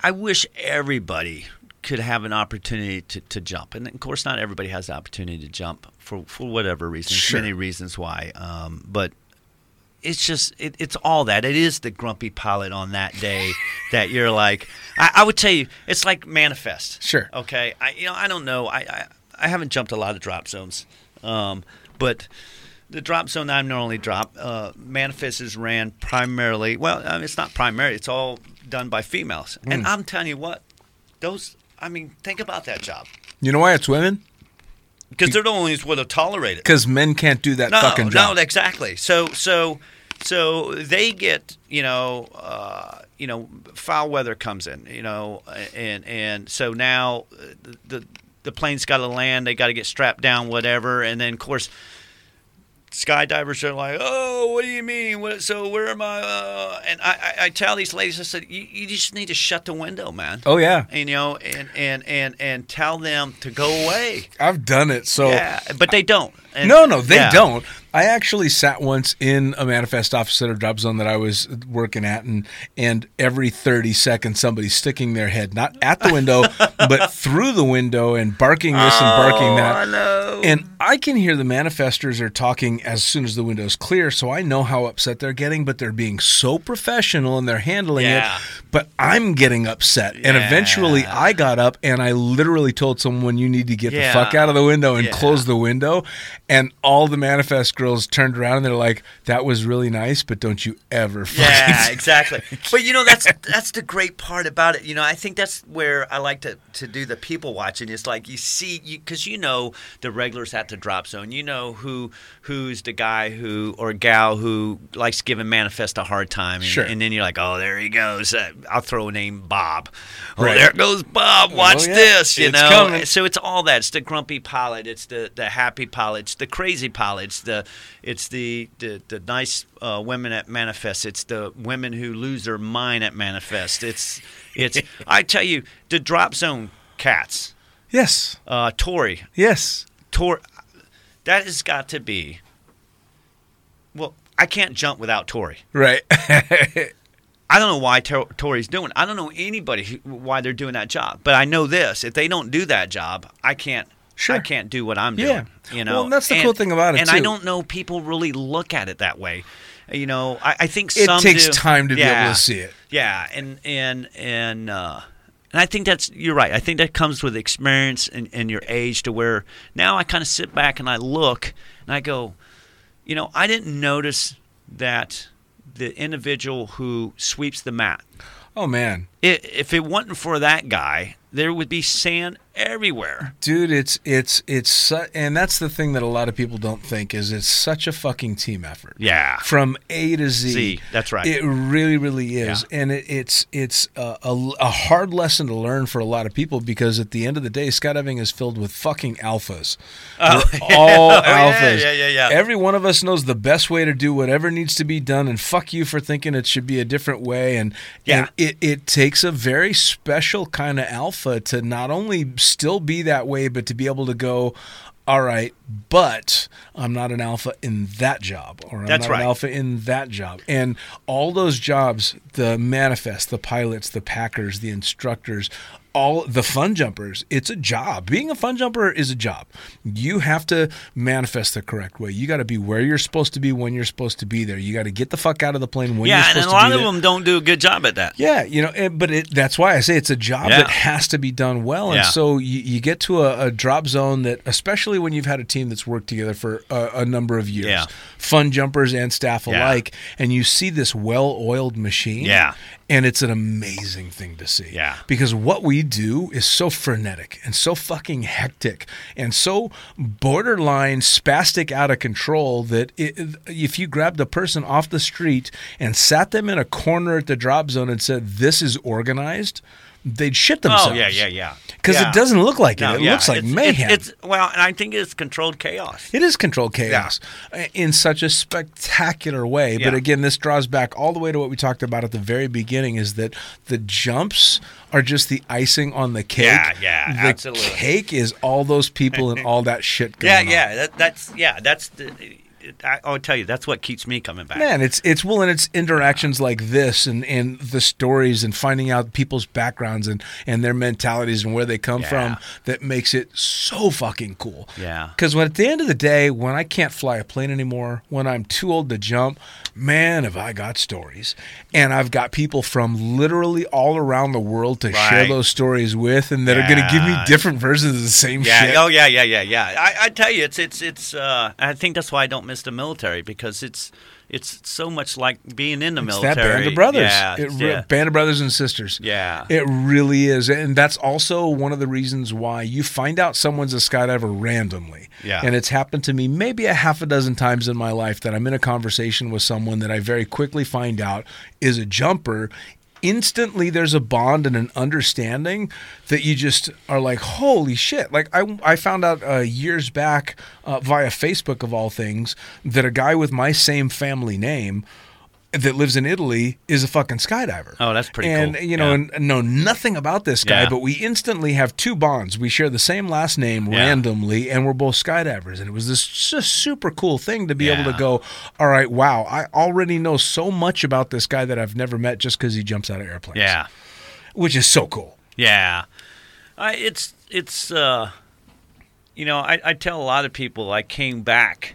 I wish everybody could have an opportunity to, to jump, and of course, not everybody has the opportunity to jump for for whatever reasons. Sure. Many reasons why, um, but. It's just it, it's all that it is the grumpy pilot on that day that you're like I, I would tell you it's like manifest Sure. okay I you know I don't know I I, I haven't jumped a lot of drop zones um, but the drop zone that I normally drop, uh, Manifest is ran primarily. Well, I mean, it's not primary; it's all done by females. Hmm. And I'm telling you what, those. I mean, think about that job you know why it's women? because they're the only ones would have tolerated. Because men can't do that No, fucking job. no, exactly. So, so, so they get, you know, uh, you know, foul weather comes in, you know, and and so now the the, the plane's got to land. They got to get strapped down, whatever, and then of course. Skydivers are like, oh, what do you mean? What, so where am I? Uh, and I, I, I tell these ladies, I said, you, you just need to shut the window, man. oh yeah, And, you know, and, and, and, and tell them to go away. I've done it. So Yeah, but they don't. And- no, no, they yeah. don't. I actually sat once in a manifest office at a drop zone that I was working at, and and every thirty seconds somebody's sticking their head not at the window, but through the window and barking this and barking oh, that. I. And I can hear the manifestors are talking as soon as the window's clear, so I know how upset they're getting, but they're being so professional and they're handling Yeah. it. But I'm getting upset. And eventually I got up and I literally told someone, You need to get Yeah. the fuck out of the window and Yeah. close the window. And all the manifest girls turned around and they're like, That was really nice, but don't you ever Yeah, exactly. But you know that's that's the great part about it. You know, I think that's where I like to, to do the people watching. It's like you see you because you know the regulars at the drop zone. You know who who's the guy who or gal who likes giving manifest a hard time. And, Sure. and then you're like, oh, there he goes. Uh, I'll throw a name Bob. Oh, Right. there goes Bob. Watch yeah. this. You It's know. coming. So it's all that. It's the grumpy pilot. It's the the happy pilot. It's the crazy pilot. It's the it's the the, the nice uh, women at manifest. It's the women who lose their mind at manifest. It's it's. I tell you, the drop zone cats. Yes. Uh, Tori, Yes. Tori, that has got to be. Well, I can't jump without Tori. Right. I don't know why Tor- Tori's doing. it. I don't know anybody who, why they're doing that job. But I know this: if they don't do that job, I can't. Sure. I can't do what I'm Yeah. doing. You know, Well, and that's the cool thing about it, And I don't know people really look at it that way. You know, I, I think It takes do. time to be able to see it. Yeah, and and and uh, and I think that's you're right. I think that comes with experience and, and your age to where now I kind of sit back and I look and I go, you know, I didn't notice that the individual who sweeps the mat. Oh man. i if it wasn't for that guy, there would be sand everywhere. Dude, it's it's it's su- and that's the thing that a lot of people don't think is it's such a fucking team effort. Yeah. From A to Z. Z, that's right. It really, really is, Yeah. and it, it's it's a, a, a hard lesson to learn for a lot of people because at the end of the day, skydiving is filled with fucking alphas. Oh, We're all Oh, yeah, alphas. yeah, yeah, yeah. Every one of us knows the best way to do whatever needs to be done, and fuck you for thinking it should be a different way. And Yeah. and it it takes a very special kind of alpha to not only still be that way, but to be able to go. All right, but I'm not an alpha in that job, or I'm That's not right. an alpha in that job. And all those jobs, the manifest, the pilots, the packers, the instructors, all the fun jumpers, it's a job. Being a fun jumper is a job. You have to manifest the correct way. You got to be where you're supposed to be when you're supposed to be there. You got to get the fuck out of the plane when you're supposed to be yeah, and a lot of them don't do a good job at that. Yeah, you know, and, but it, that's why I say it's a job Yeah. that has to be done well. And Yeah. so you, you get to a, a drop zone that, especially when you've had a team that's worked together for a, a number of years, Yeah. fun jumpers and staff Yeah. alike, and you see this well oiled machine. Yeah. And it's an amazing thing to see. Yeah. Because what we do is so frenetic and so fucking hectic and so borderline spastic out of control that it, if you grabbed a person off the street and sat them in a corner at the drop zone and said, This is organized, they'd shit themselves. Oh yeah, yeah, yeah. Because Yeah. it doesn't look like No, it. It yeah, looks like it's- mayhem. It's, it's well, and I think it's controlled chaos. It is controlled chaos uh, in such a spectacular way. But again, this draws back all the way to what we talked about at the very beginning is that the jumps are just the icing on the cake. Yeah, yeah, Absolutely. the absolutely. cake is all those people and all that shit going Yeah, on. yeah. That, that's yeah. That's the. I, I'll tell you, that's what keeps me coming back. Man, it's it's well, and it's interactions like this, and, and the stories, and finding out people's backgrounds and, and their mentalities and where they come Yeah. from that makes it so fucking cool. Yeah. Because when at the end of the day, when I can't fly a plane anymore, when I'm too old to jump, man, have I got stories, and I've got people from literally all around the world to share those stories with, and that are going to give me different versions of the same Yeah. shit. Oh yeah. Yeah. Yeah. Yeah. I, I tell you, it's it's it's. Uh, I think that's why I don't miss the military because it's it's so much like being in the It's military. that band of brothers. Yeah. It yeah. Band of brothers and sisters. Yeah. It really is. And that's also one of the reasons why you find out someone's a skydiver randomly. Yeah. And it's happened to me maybe a half a dozen times in my life that I'm in a conversation with someone that I very quickly find out is a jumper. Instantly, there's a bond and an understanding that you just are like, holy shit. Like, I, I found out uh, years back uh, via Facebook, of all things, that a guy with my same family name that lives in Italy is a fucking skydiver. Oh, that's pretty and, cool. you know, Yeah. and know nothing about this guy, Yeah. but we instantly have two bonds. We share the same last name Yeah. randomly, and we're both skydivers. And it was this just super cool thing to be able to go, all right, wow, I already know so much about this guy that I've never met just because he jumps out of airplanes. Yeah. Which is so cool. Yeah, I, it's it's uh, you know I, I tell a lot of people I came back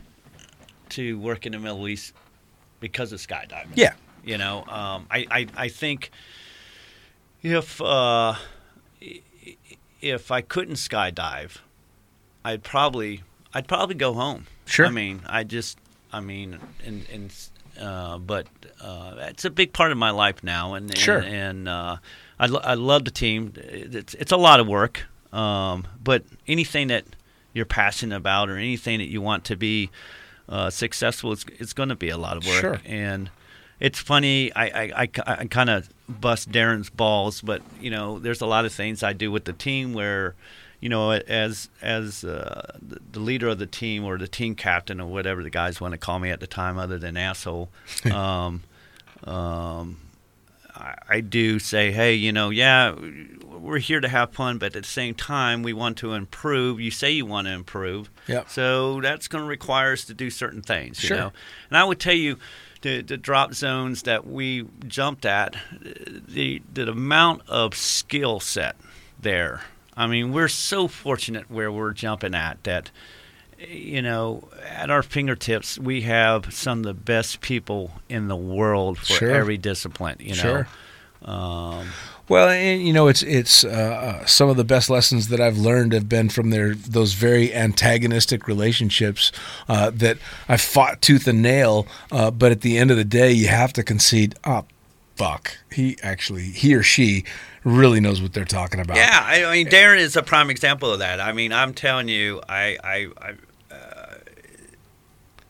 to work in the Middle East because of skydiving. Yeah. You know, um, I, I I think if uh, i- if I couldn't skydive, I'd probably I'd probably go home. Sure. I mean, I just I mean, and and uh, but uh, it's a big part of my life now, and and, Sure. and uh, I lo- I love the team. It's it's a lot of work, um, but anything that you're passionate about or anything that you want to be uh, successful, it's it's going to be a lot of work. Sure. And it's funny. I I, I, I kind of bust Darren's balls, but you know, there's a lot of things I do with the team where, you know, as as uh, the, the leader of the team or the team captain or whatever the guys want to call me at the time, other than asshole. um, um, I, I do say, hey, you know, yeah, we're here to have fun, but at the same time, we want to improve. You say you want to improve, Yep. so that's going to require us to do certain things, Sure. you know. And I would tell you, the, the drop zones that we jumped at, the the amount of skill set there. I mean, we're so fortunate where we're jumping at that you know, at our fingertips, we have some of the best people in the world for Sure. every discipline. You know, Sure. um, Well, and you know, it's it's uh, uh, some of the best lessons that I've learned have been from their those very antagonistic relationships uh, that I fought tooth and nail. Uh, but at the end of the day, you have to concede. Oh, fuck! He actually, he or she, really knows what they're talking about. yeah, I, I mean, Darren is a prime example of that. I mean, I'm telling you, I, I, I uh,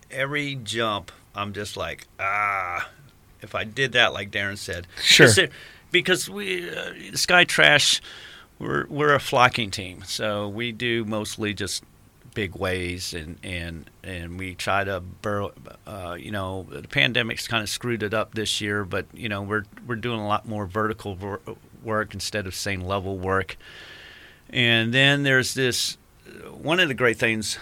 every jump, I'm just like, ah, if I did that, like Darren said, Sure. Because we, uh, Sky Trash, we're we're a flocking team, so we do mostly just big ways and and and we try to burrow uh, you know the pandemic's kind of screwed it up this year but you know we're we're doing a lot more vertical wor- work instead of same level work. And then there's this one of the great things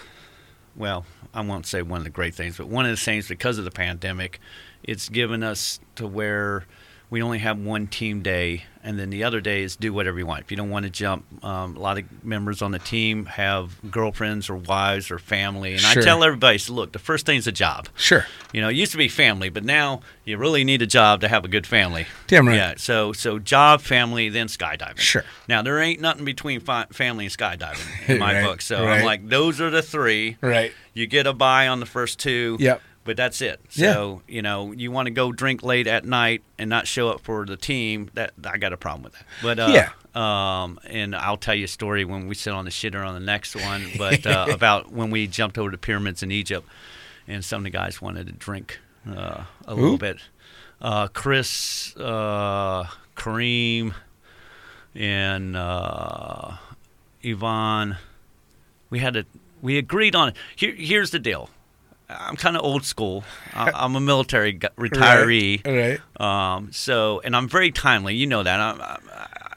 well i won't say one of the great things but one of the things because of the pandemic it's given us to where we only have one team day, and then the other day is do whatever you want. If you don't want to jump, um, a lot of members on the team have girlfriends or wives or family, and Sure. I tell everybody, so look, the first thing is a job. Sure. You know, it used to be family, but now you really need a job to have a good family. Damn right. Yeah. So, so job, family, then skydiving. Sure. Now there ain't nothing between fi- family and skydiving in my Right, book. So right. I'm like, those are the three. Right. You get a buy on the first two. Yep. But that's it. Yeah. So you know, you want to go drink late at night and not show up for the team. That I got a problem with that. But uh, Yeah. Um, and I'll tell you a story when we sit on the shitter on the next one. But uh, about when we jumped over the pyramids in Egypt, and some of the guys wanted to drink uh, a little bit. Uh, Chris, uh, Kareem, and uh, Yvonne, we had to. We agreed on it. Here, here's the deal. I'm kind of old school. I- I'm a military gu- retiree. Right. Right. Um, so, and I'm very timely. You know that. I'm, I'm,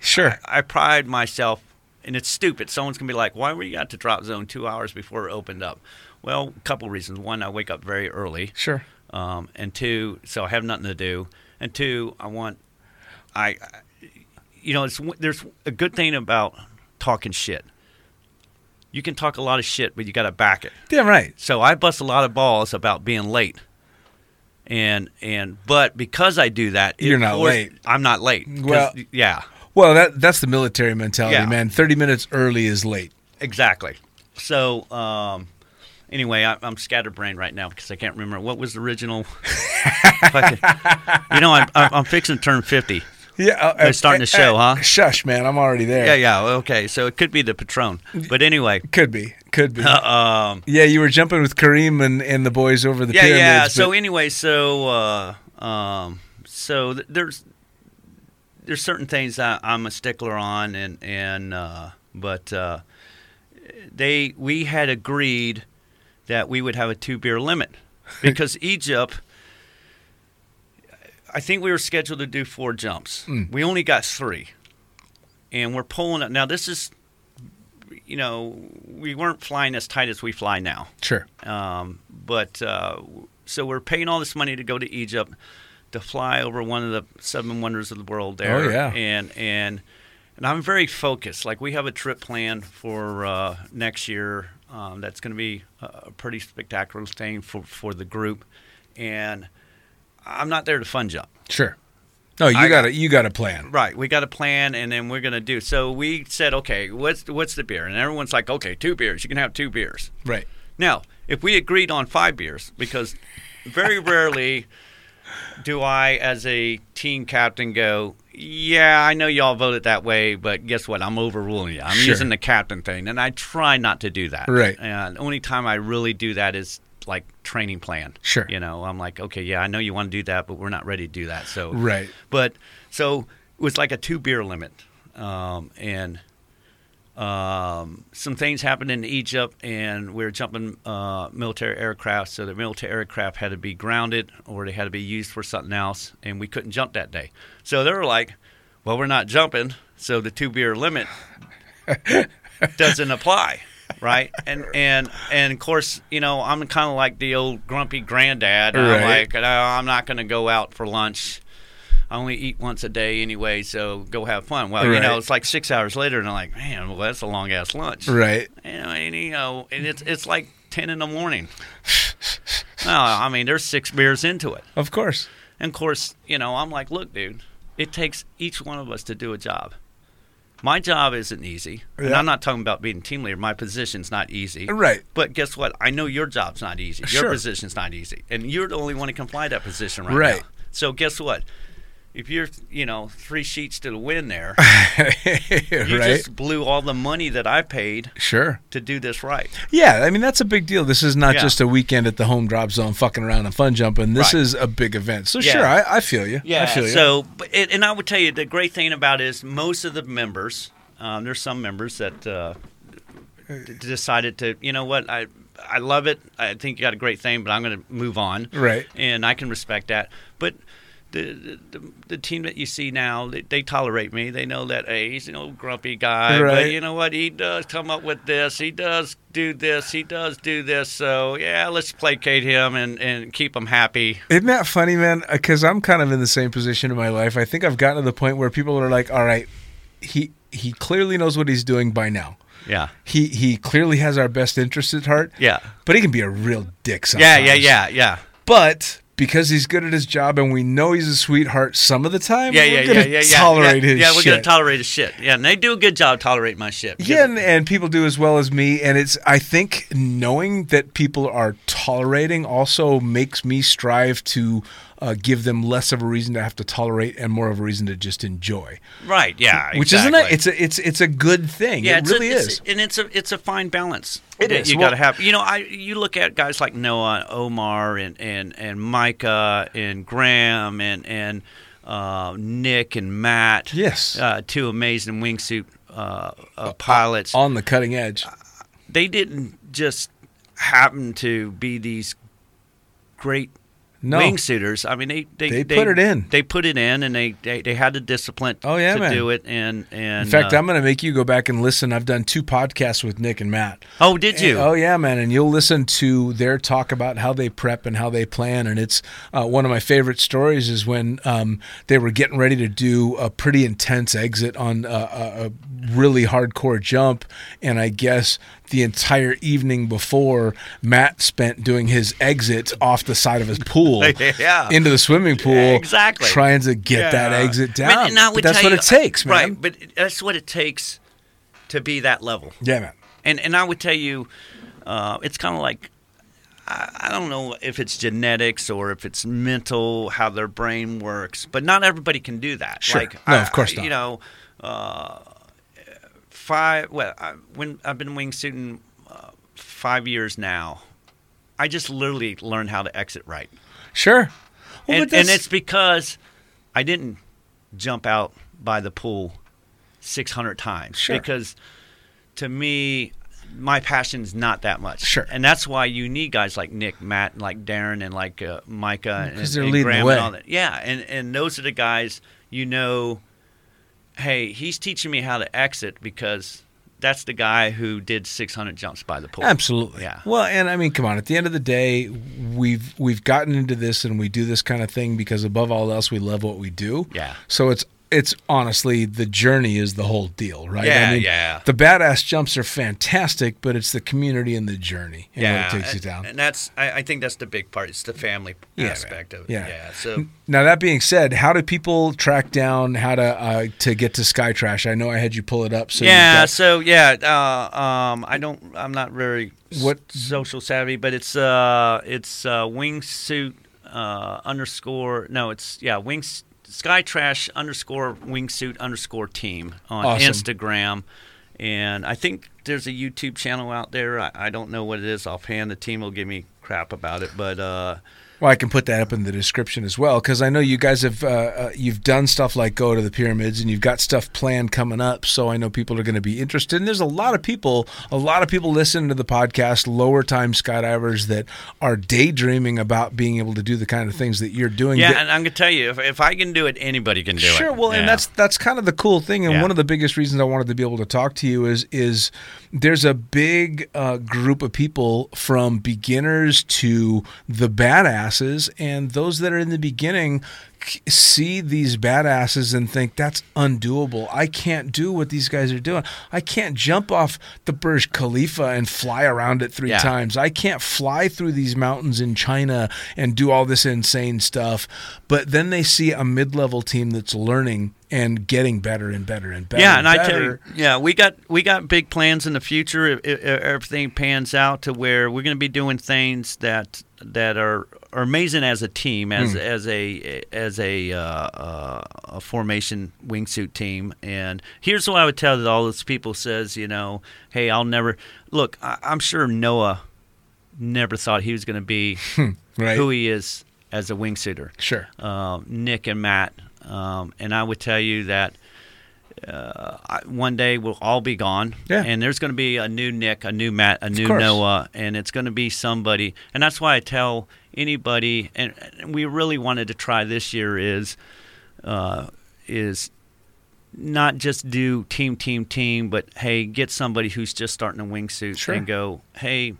Sure. I pride myself, and it's stupid. Someone's gonna be like, "Why were you at the drop zone two hours before it opened up?" Well, a couple reasons. One, I wake up very early, Sure. um, and two, so I have nothing to do. And two, I want, I, I- you know, it's there's a good thing about talking shit. You can talk a lot of shit, but you got to back it. Damn right. So I bust a lot of balls about being late. And and but because I do that, You're not force- late. I'm not late. Well- yeah, Well, that that's the military mentality, Yeah. man. Thirty minutes early is late. exactly. So um, anyway, I, I'm scatterbrained right now because I can't remember what was the original. you know, I'm, I'm I'm fixing to turn 50. Yeah. Uh, They're starting to show, huh? Shush, man. I'm already there. Yeah, yeah. Okay, so it could be the Patron, but anyway. Could be. Could be. Um, yeah, you were jumping with Kareem and, and the boys over the yeah, pyramids. yeah. but- So anyway, so uh, um, so th- there's there's certain things I, I'm a stickler on, and and uh, but uh, they we had agreed that we would have a two beer limit because Egypt. I think we were scheduled to do four jumps. Hmm. We only got three, and we're pulling up. Now this is, you know, we weren't flying as tight as we fly now. Sure. Um, but uh, so we're paying all this money to go to Egypt to fly over one of the seven wonders of the world there. Oh, yeah. and and and I'm very focused. Like we have a trip planned for uh, next year. Um, that's going to be a pretty spectacular thing for for the group, and I'm not there to fun jump. Sure. No, you got to you got a plan. Right, we got a plan, and then we're gonna do. So we said, okay, what's what's the beer? And everyone's like, okay, two beers. You can have two beers. Right. Now, if we agreed on five beers, because very rarely do I, as a team captain, go, yeah, I know y'all voted that way, but guess what? I'm overruling you. I'm Sure. using the captain thing, and I try not to do that. Right. And the only time I really do that is like training plan. Sure. You know, I'm like, okay, yeah, I know you want to do that, but we're not ready to do that. So Right. but so it was like a two beer limit, um, and um, some things happened in Egypt, and we were jumping uh, military aircraft. So the military aircraft had to be grounded, or they had to be used for something else, and we couldn't jump that day. So they were like, "Well, we're not jumping, so the two beer limit doesn't apply." Right, and and and of course, you know, I'm kind of like the old grumpy granddad. Right. I'm like, no, I'm not going to go out for lunch. I only eat once a day anyway, so go have fun. Well, you know, it's like six hours later, and I'm like, man, well, that's a long ass lunch. Right. You know, and, you know, and it's it's like ten in the morning. no, I mean, there's six beers into it, Of course. and of course, you know, I'm like, look, dude, it takes each one of us to do a job. My job isn't easy, and I'm not talking about being team leader. My position's not easy. Right. But guess what? I know your job's not easy. Your Sure. position's not easy, and you're the only one who can fly that position right, Right. now. So guess what? If you're, you know, three sheets to the wind there, you right. just blew all the money that I paid Sure. to do this right. Yeah, I mean that's a big deal. This is not Yeah. just a weekend at the home drop zone fucking around and fun jumping. This Right. is a big event. So Yeah. sure, I, I feel you. I feel you. So, but it, and I would tell you the great thing about it is most of the members. Um, there's some members that uh, d- decided to, you know what, I I love it. I think you got a great thing, but I'm going to move on. Right. And I can respect that. But the the, the team that you see now, they, they tolerate me. They know that hey, he's an old grumpy guy, but you know what? He does come up with this. He does do this. He does do this. So yeah, let's placate him and and keep him happy. Isn't that funny, man? Uh, because I'm kind of in the same position in my life. I think I've gotten to the point where people are like, "All right, he he clearly knows what he's doing by now. Yeah. He he clearly has our best interest at heart. Yeah. but he can be a real dick sometimes. Yeah, yeah, yeah, yeah. But because he's good at his job and we know he's a sweetheart some of the time, Yeah, we're yeah, yeah, yeah, yeah. tolerate yeah, his Yeah, we're shit. gonna tolerate his shit. Yeah, and they do a good job tolerating my shit. Yeah, and, and people do as well as me. And it's, I think, knowing that people are tolerating also makes me strive to uh, give them less of a reason to have to tolerate and more of a reason to just enjoy. right. Yeah, Which isn't it? It's a, it's, it's a good thing. yeah, it it's a- really is. and it's a it's a fine balance. It that is. You Well- got to have. You know, I you look at guys like Noah, Omar, and and and Micah, and Graham, and and uh, Nick and Matt. Yes. uh, two amazing wingsuit uh, uh, pilots. On the cutting edge. they didn't just happen to be these great No. wingsuiters. I mean, they they, They put it in. They put it in, and they they, they had the discipline Oh, yeah, to man. do it. And and In fact, uh, I'm going to make you go back and listen. I've done two podcasts with Nick and Matt. oh, did you? Oh yeah, man, and you'll listen to their talk about how they prep and how they plan, and it's uh, one of my favorite stories is when um, they were getting ready to do a pretty intense exit on a, a, a really hardcore jump, and I guess the entire evening before, Matt spent doing his exit off the side of his pool Yeah. into the swimming pool, Yeah, exactly. trying to get that exit down. mean, and But that's what you- it takes, man. Right, but that's what it takes to be that level. Yeah, man. And and I would tell you, uh, it's kind of like I, I don't know if it's genetics or if it's mental, how their brain works, but not everybody can do that. Sure. Like, No, I- of course not. You know, uh, five. Well, I, when I've been wingsuiting uh, five years now, I just literally learned how to exit right, Sure. Well, and, and it's because I didn't jump out by the pool six hundred times Sure. because to me my passion's not that much. Sure. And that's why you need guys like Nick, Matt, and like Darren, and like uh, Micah, and, they're and leading the Graham way. and all that. Yeah, and and those are the guys you know. Hey, he's teaching me how to exit because that's the guy who did 600 jumps by the pool. Absolutely. Yeah. Well, and I mean, come on. At the end of the day, we've we've gotten into this and we do this kind of thing because above all else, we love what we do. Yeah. So it's it's honestly the journey is the whole deal, right? Yeah, I mean, yeah. The badass jumps are fantastic, but it's the community and the journey and yeah, what it takes you down. and that's I, I think that's the big part. It's the family Yeah, aspect of it. yeah. Yeah. So Now that being said, how do people track down how to uh, to get to Sky Trash? I know I had you pull it up. So yeah, got- so yeah, uh, um, I don't, I'm not very What- social savvy, but it's uh, it's uh, wingsuit uh, underscore. No, it's yeah, wings sky trash underscore wingsuit underscore team on Awesome. Instagram, and I think there's a YouTube channel out there. I, I don't know what it is offhand. The team will give me crap about it, but uh, Well, I can put that up in the description as well because I know you guys have uh, uh, you've done stuff like go to the pyramids and you've got stuff planned coming up. So I know people are going to be interested. And there's a lot of people, a lot of people listening to the podcast, lower time skydivers that are daydreaming about being able to do the kind of things that you're doing. yeah, that- and I'm gonna tell you, if, if I can do it, anybody can do it. Sure. Well, and that's that's kind of the cool thing, and Yeah. one of the biggest reasons I wanted to be able to talk to you is is there's a big uh, group of people from beginners to the badasses, and those that are in the beginning see these badasses and think that's undoable. I can't do what these guys are doing. I can't jump off the Burj Khalifa and fly around it three Yeah. times. I can't fly through these mountains in China and do all this insane stuff. But then they see a mid-level team that's learning and getting better and better and better. Yeah, and I tell you, yeah, we got we got big plans in the future. If, if everything pans out to where we're going to be doing things that that are, are amazing as a team, Hmm. as as a as a, uh, uh, a formation wingsuit team. And here's what I would tell all those people: says, you know, hey, I'll never look. I, I'm sure Noah never thought he was going to be right. who he is as a wingsuiter Sure. um, Nick and Matt, um, and I would tell you that uh, one day we'll all be gone, Yeah. and there's going to be a new Nick, a new Matt, a new. Noah, and it's going to be somebody, and that's why I tell anybody, and, and we really wanted to try this year is uh, is not just do team, team, team, but hey, get somebody who's just starting a wingsuit Sure. and go, hey,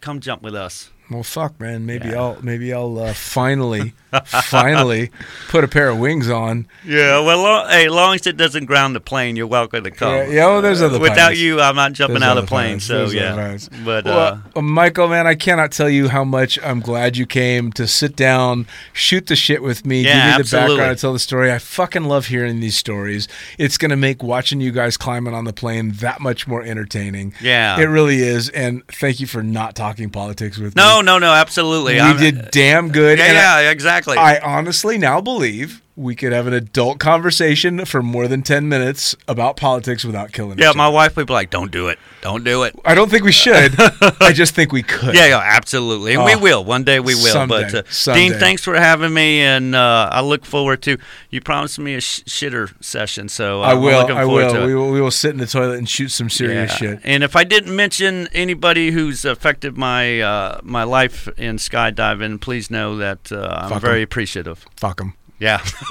come jump with us. Well, fuck, man. Maybe Yeah. I'll maybe I'll uh, finally, finally put a pair of wings on. Yeah, well, lo- hey, as long as it doesn't ground the plane, you're welcome to come. Yeah, yeah, well, there's other Without you, I'm not jumping There's out of the plane. pilots. So There's yeah, but Well, uh, uh, Michael, man, I cannot tell you how much I'm glad you came to sit down, shoot the shit with me, Yeah, give me the absolutely. background, tell the story. I fucking love hearing these stories. It's going to make watching you guys climbing on the plane that much more entertaining. Yeah. It really is. And thank you for not talking politics with no, me. no, no, no, no, absolutely. We I'm- did damn good. Yeah, yeah, exactly. I honestly now believe we could have an adult conversation for more than 10 minutes about politics without killing yeah, each my other. wife would be like, "Don't do it, don't do it." I don't think we should. I just think we could. Yeah, yeah, absolutely, and we Oh, will one day. We will. someday, but uh, someday. Dean, thanks for having me, and uh, I look forward to. You promised me a sh- shitter session, so uh, I will. I forward to will. We will. We will sit in the toilet and shoot some serious Yeah. shit. And if I didn't mention anybody who's affected my uh, my life in skydiving, please know that uh, I'm Fuck 'em. very appreciative. Fuck them. Yeah.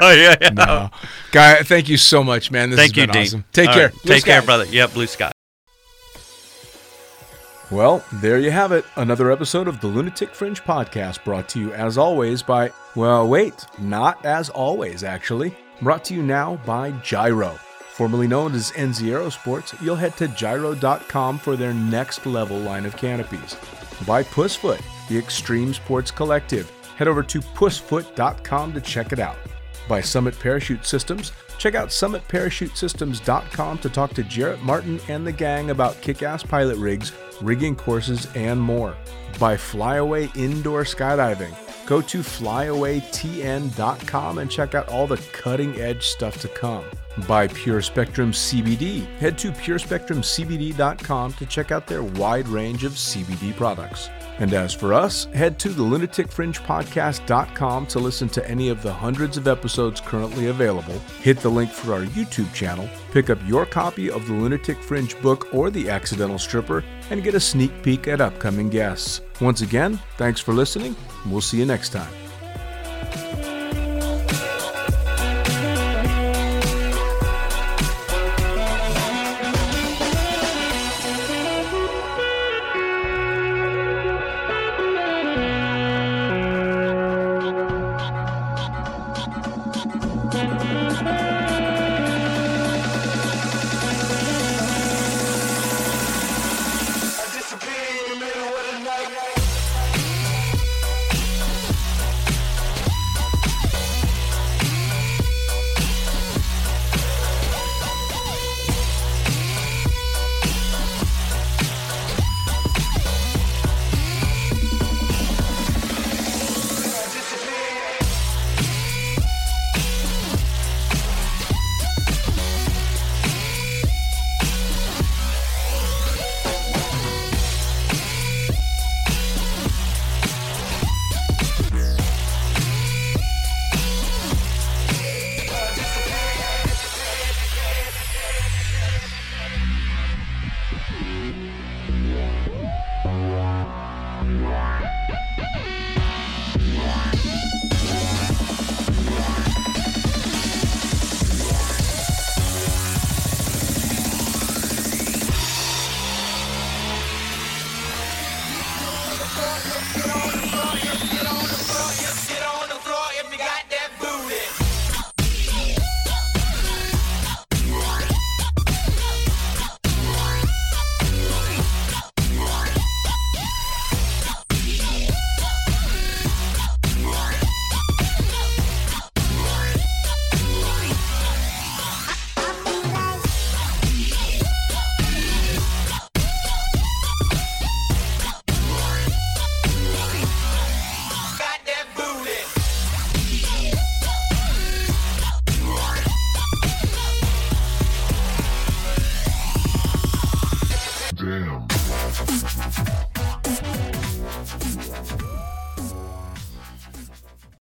yeah, yeah. No, guy. Thank you so much, man. This Thank has you, been Dean. awesome. Take All care. right. Blue Take care, brother. Yeah, blue sky. Well, there you have it. Another episode of the Lunatic Fringe podcast brought to you as always by, well, wait, not as always, actually. Brought to you now by Jyro. Formerly known as NZ Aerosports, you'll head to jyro.com for their next level line of canopies. By Pussfoot, the Extreme Sports Collective. Head over to pussfoot.com to check it out. By Summit Parachute Systems, check out summitparachutesystems.com to talk to Jarrett Martin and the gang about kick ass pilot rigs, rigging courses, and more. By Flyaway Indoor Skydiving, go to flyawaytn.com and check out all the cutting edge stuff to come. By Pure Spectrum CBD. Head to purespectrumcbd.com to check out their wide range of CBD products. And as for us, head to the lunaticfringepodcast.com to listen to any of the hundreds of episodes currently available. Hit the link for our YouTube channel, pick up your copy of the Lunatic Fringe book or The Accidental Stripper, and get a sneak peek at upcoming guests. Once again, thanks for listening. We'll see you next time.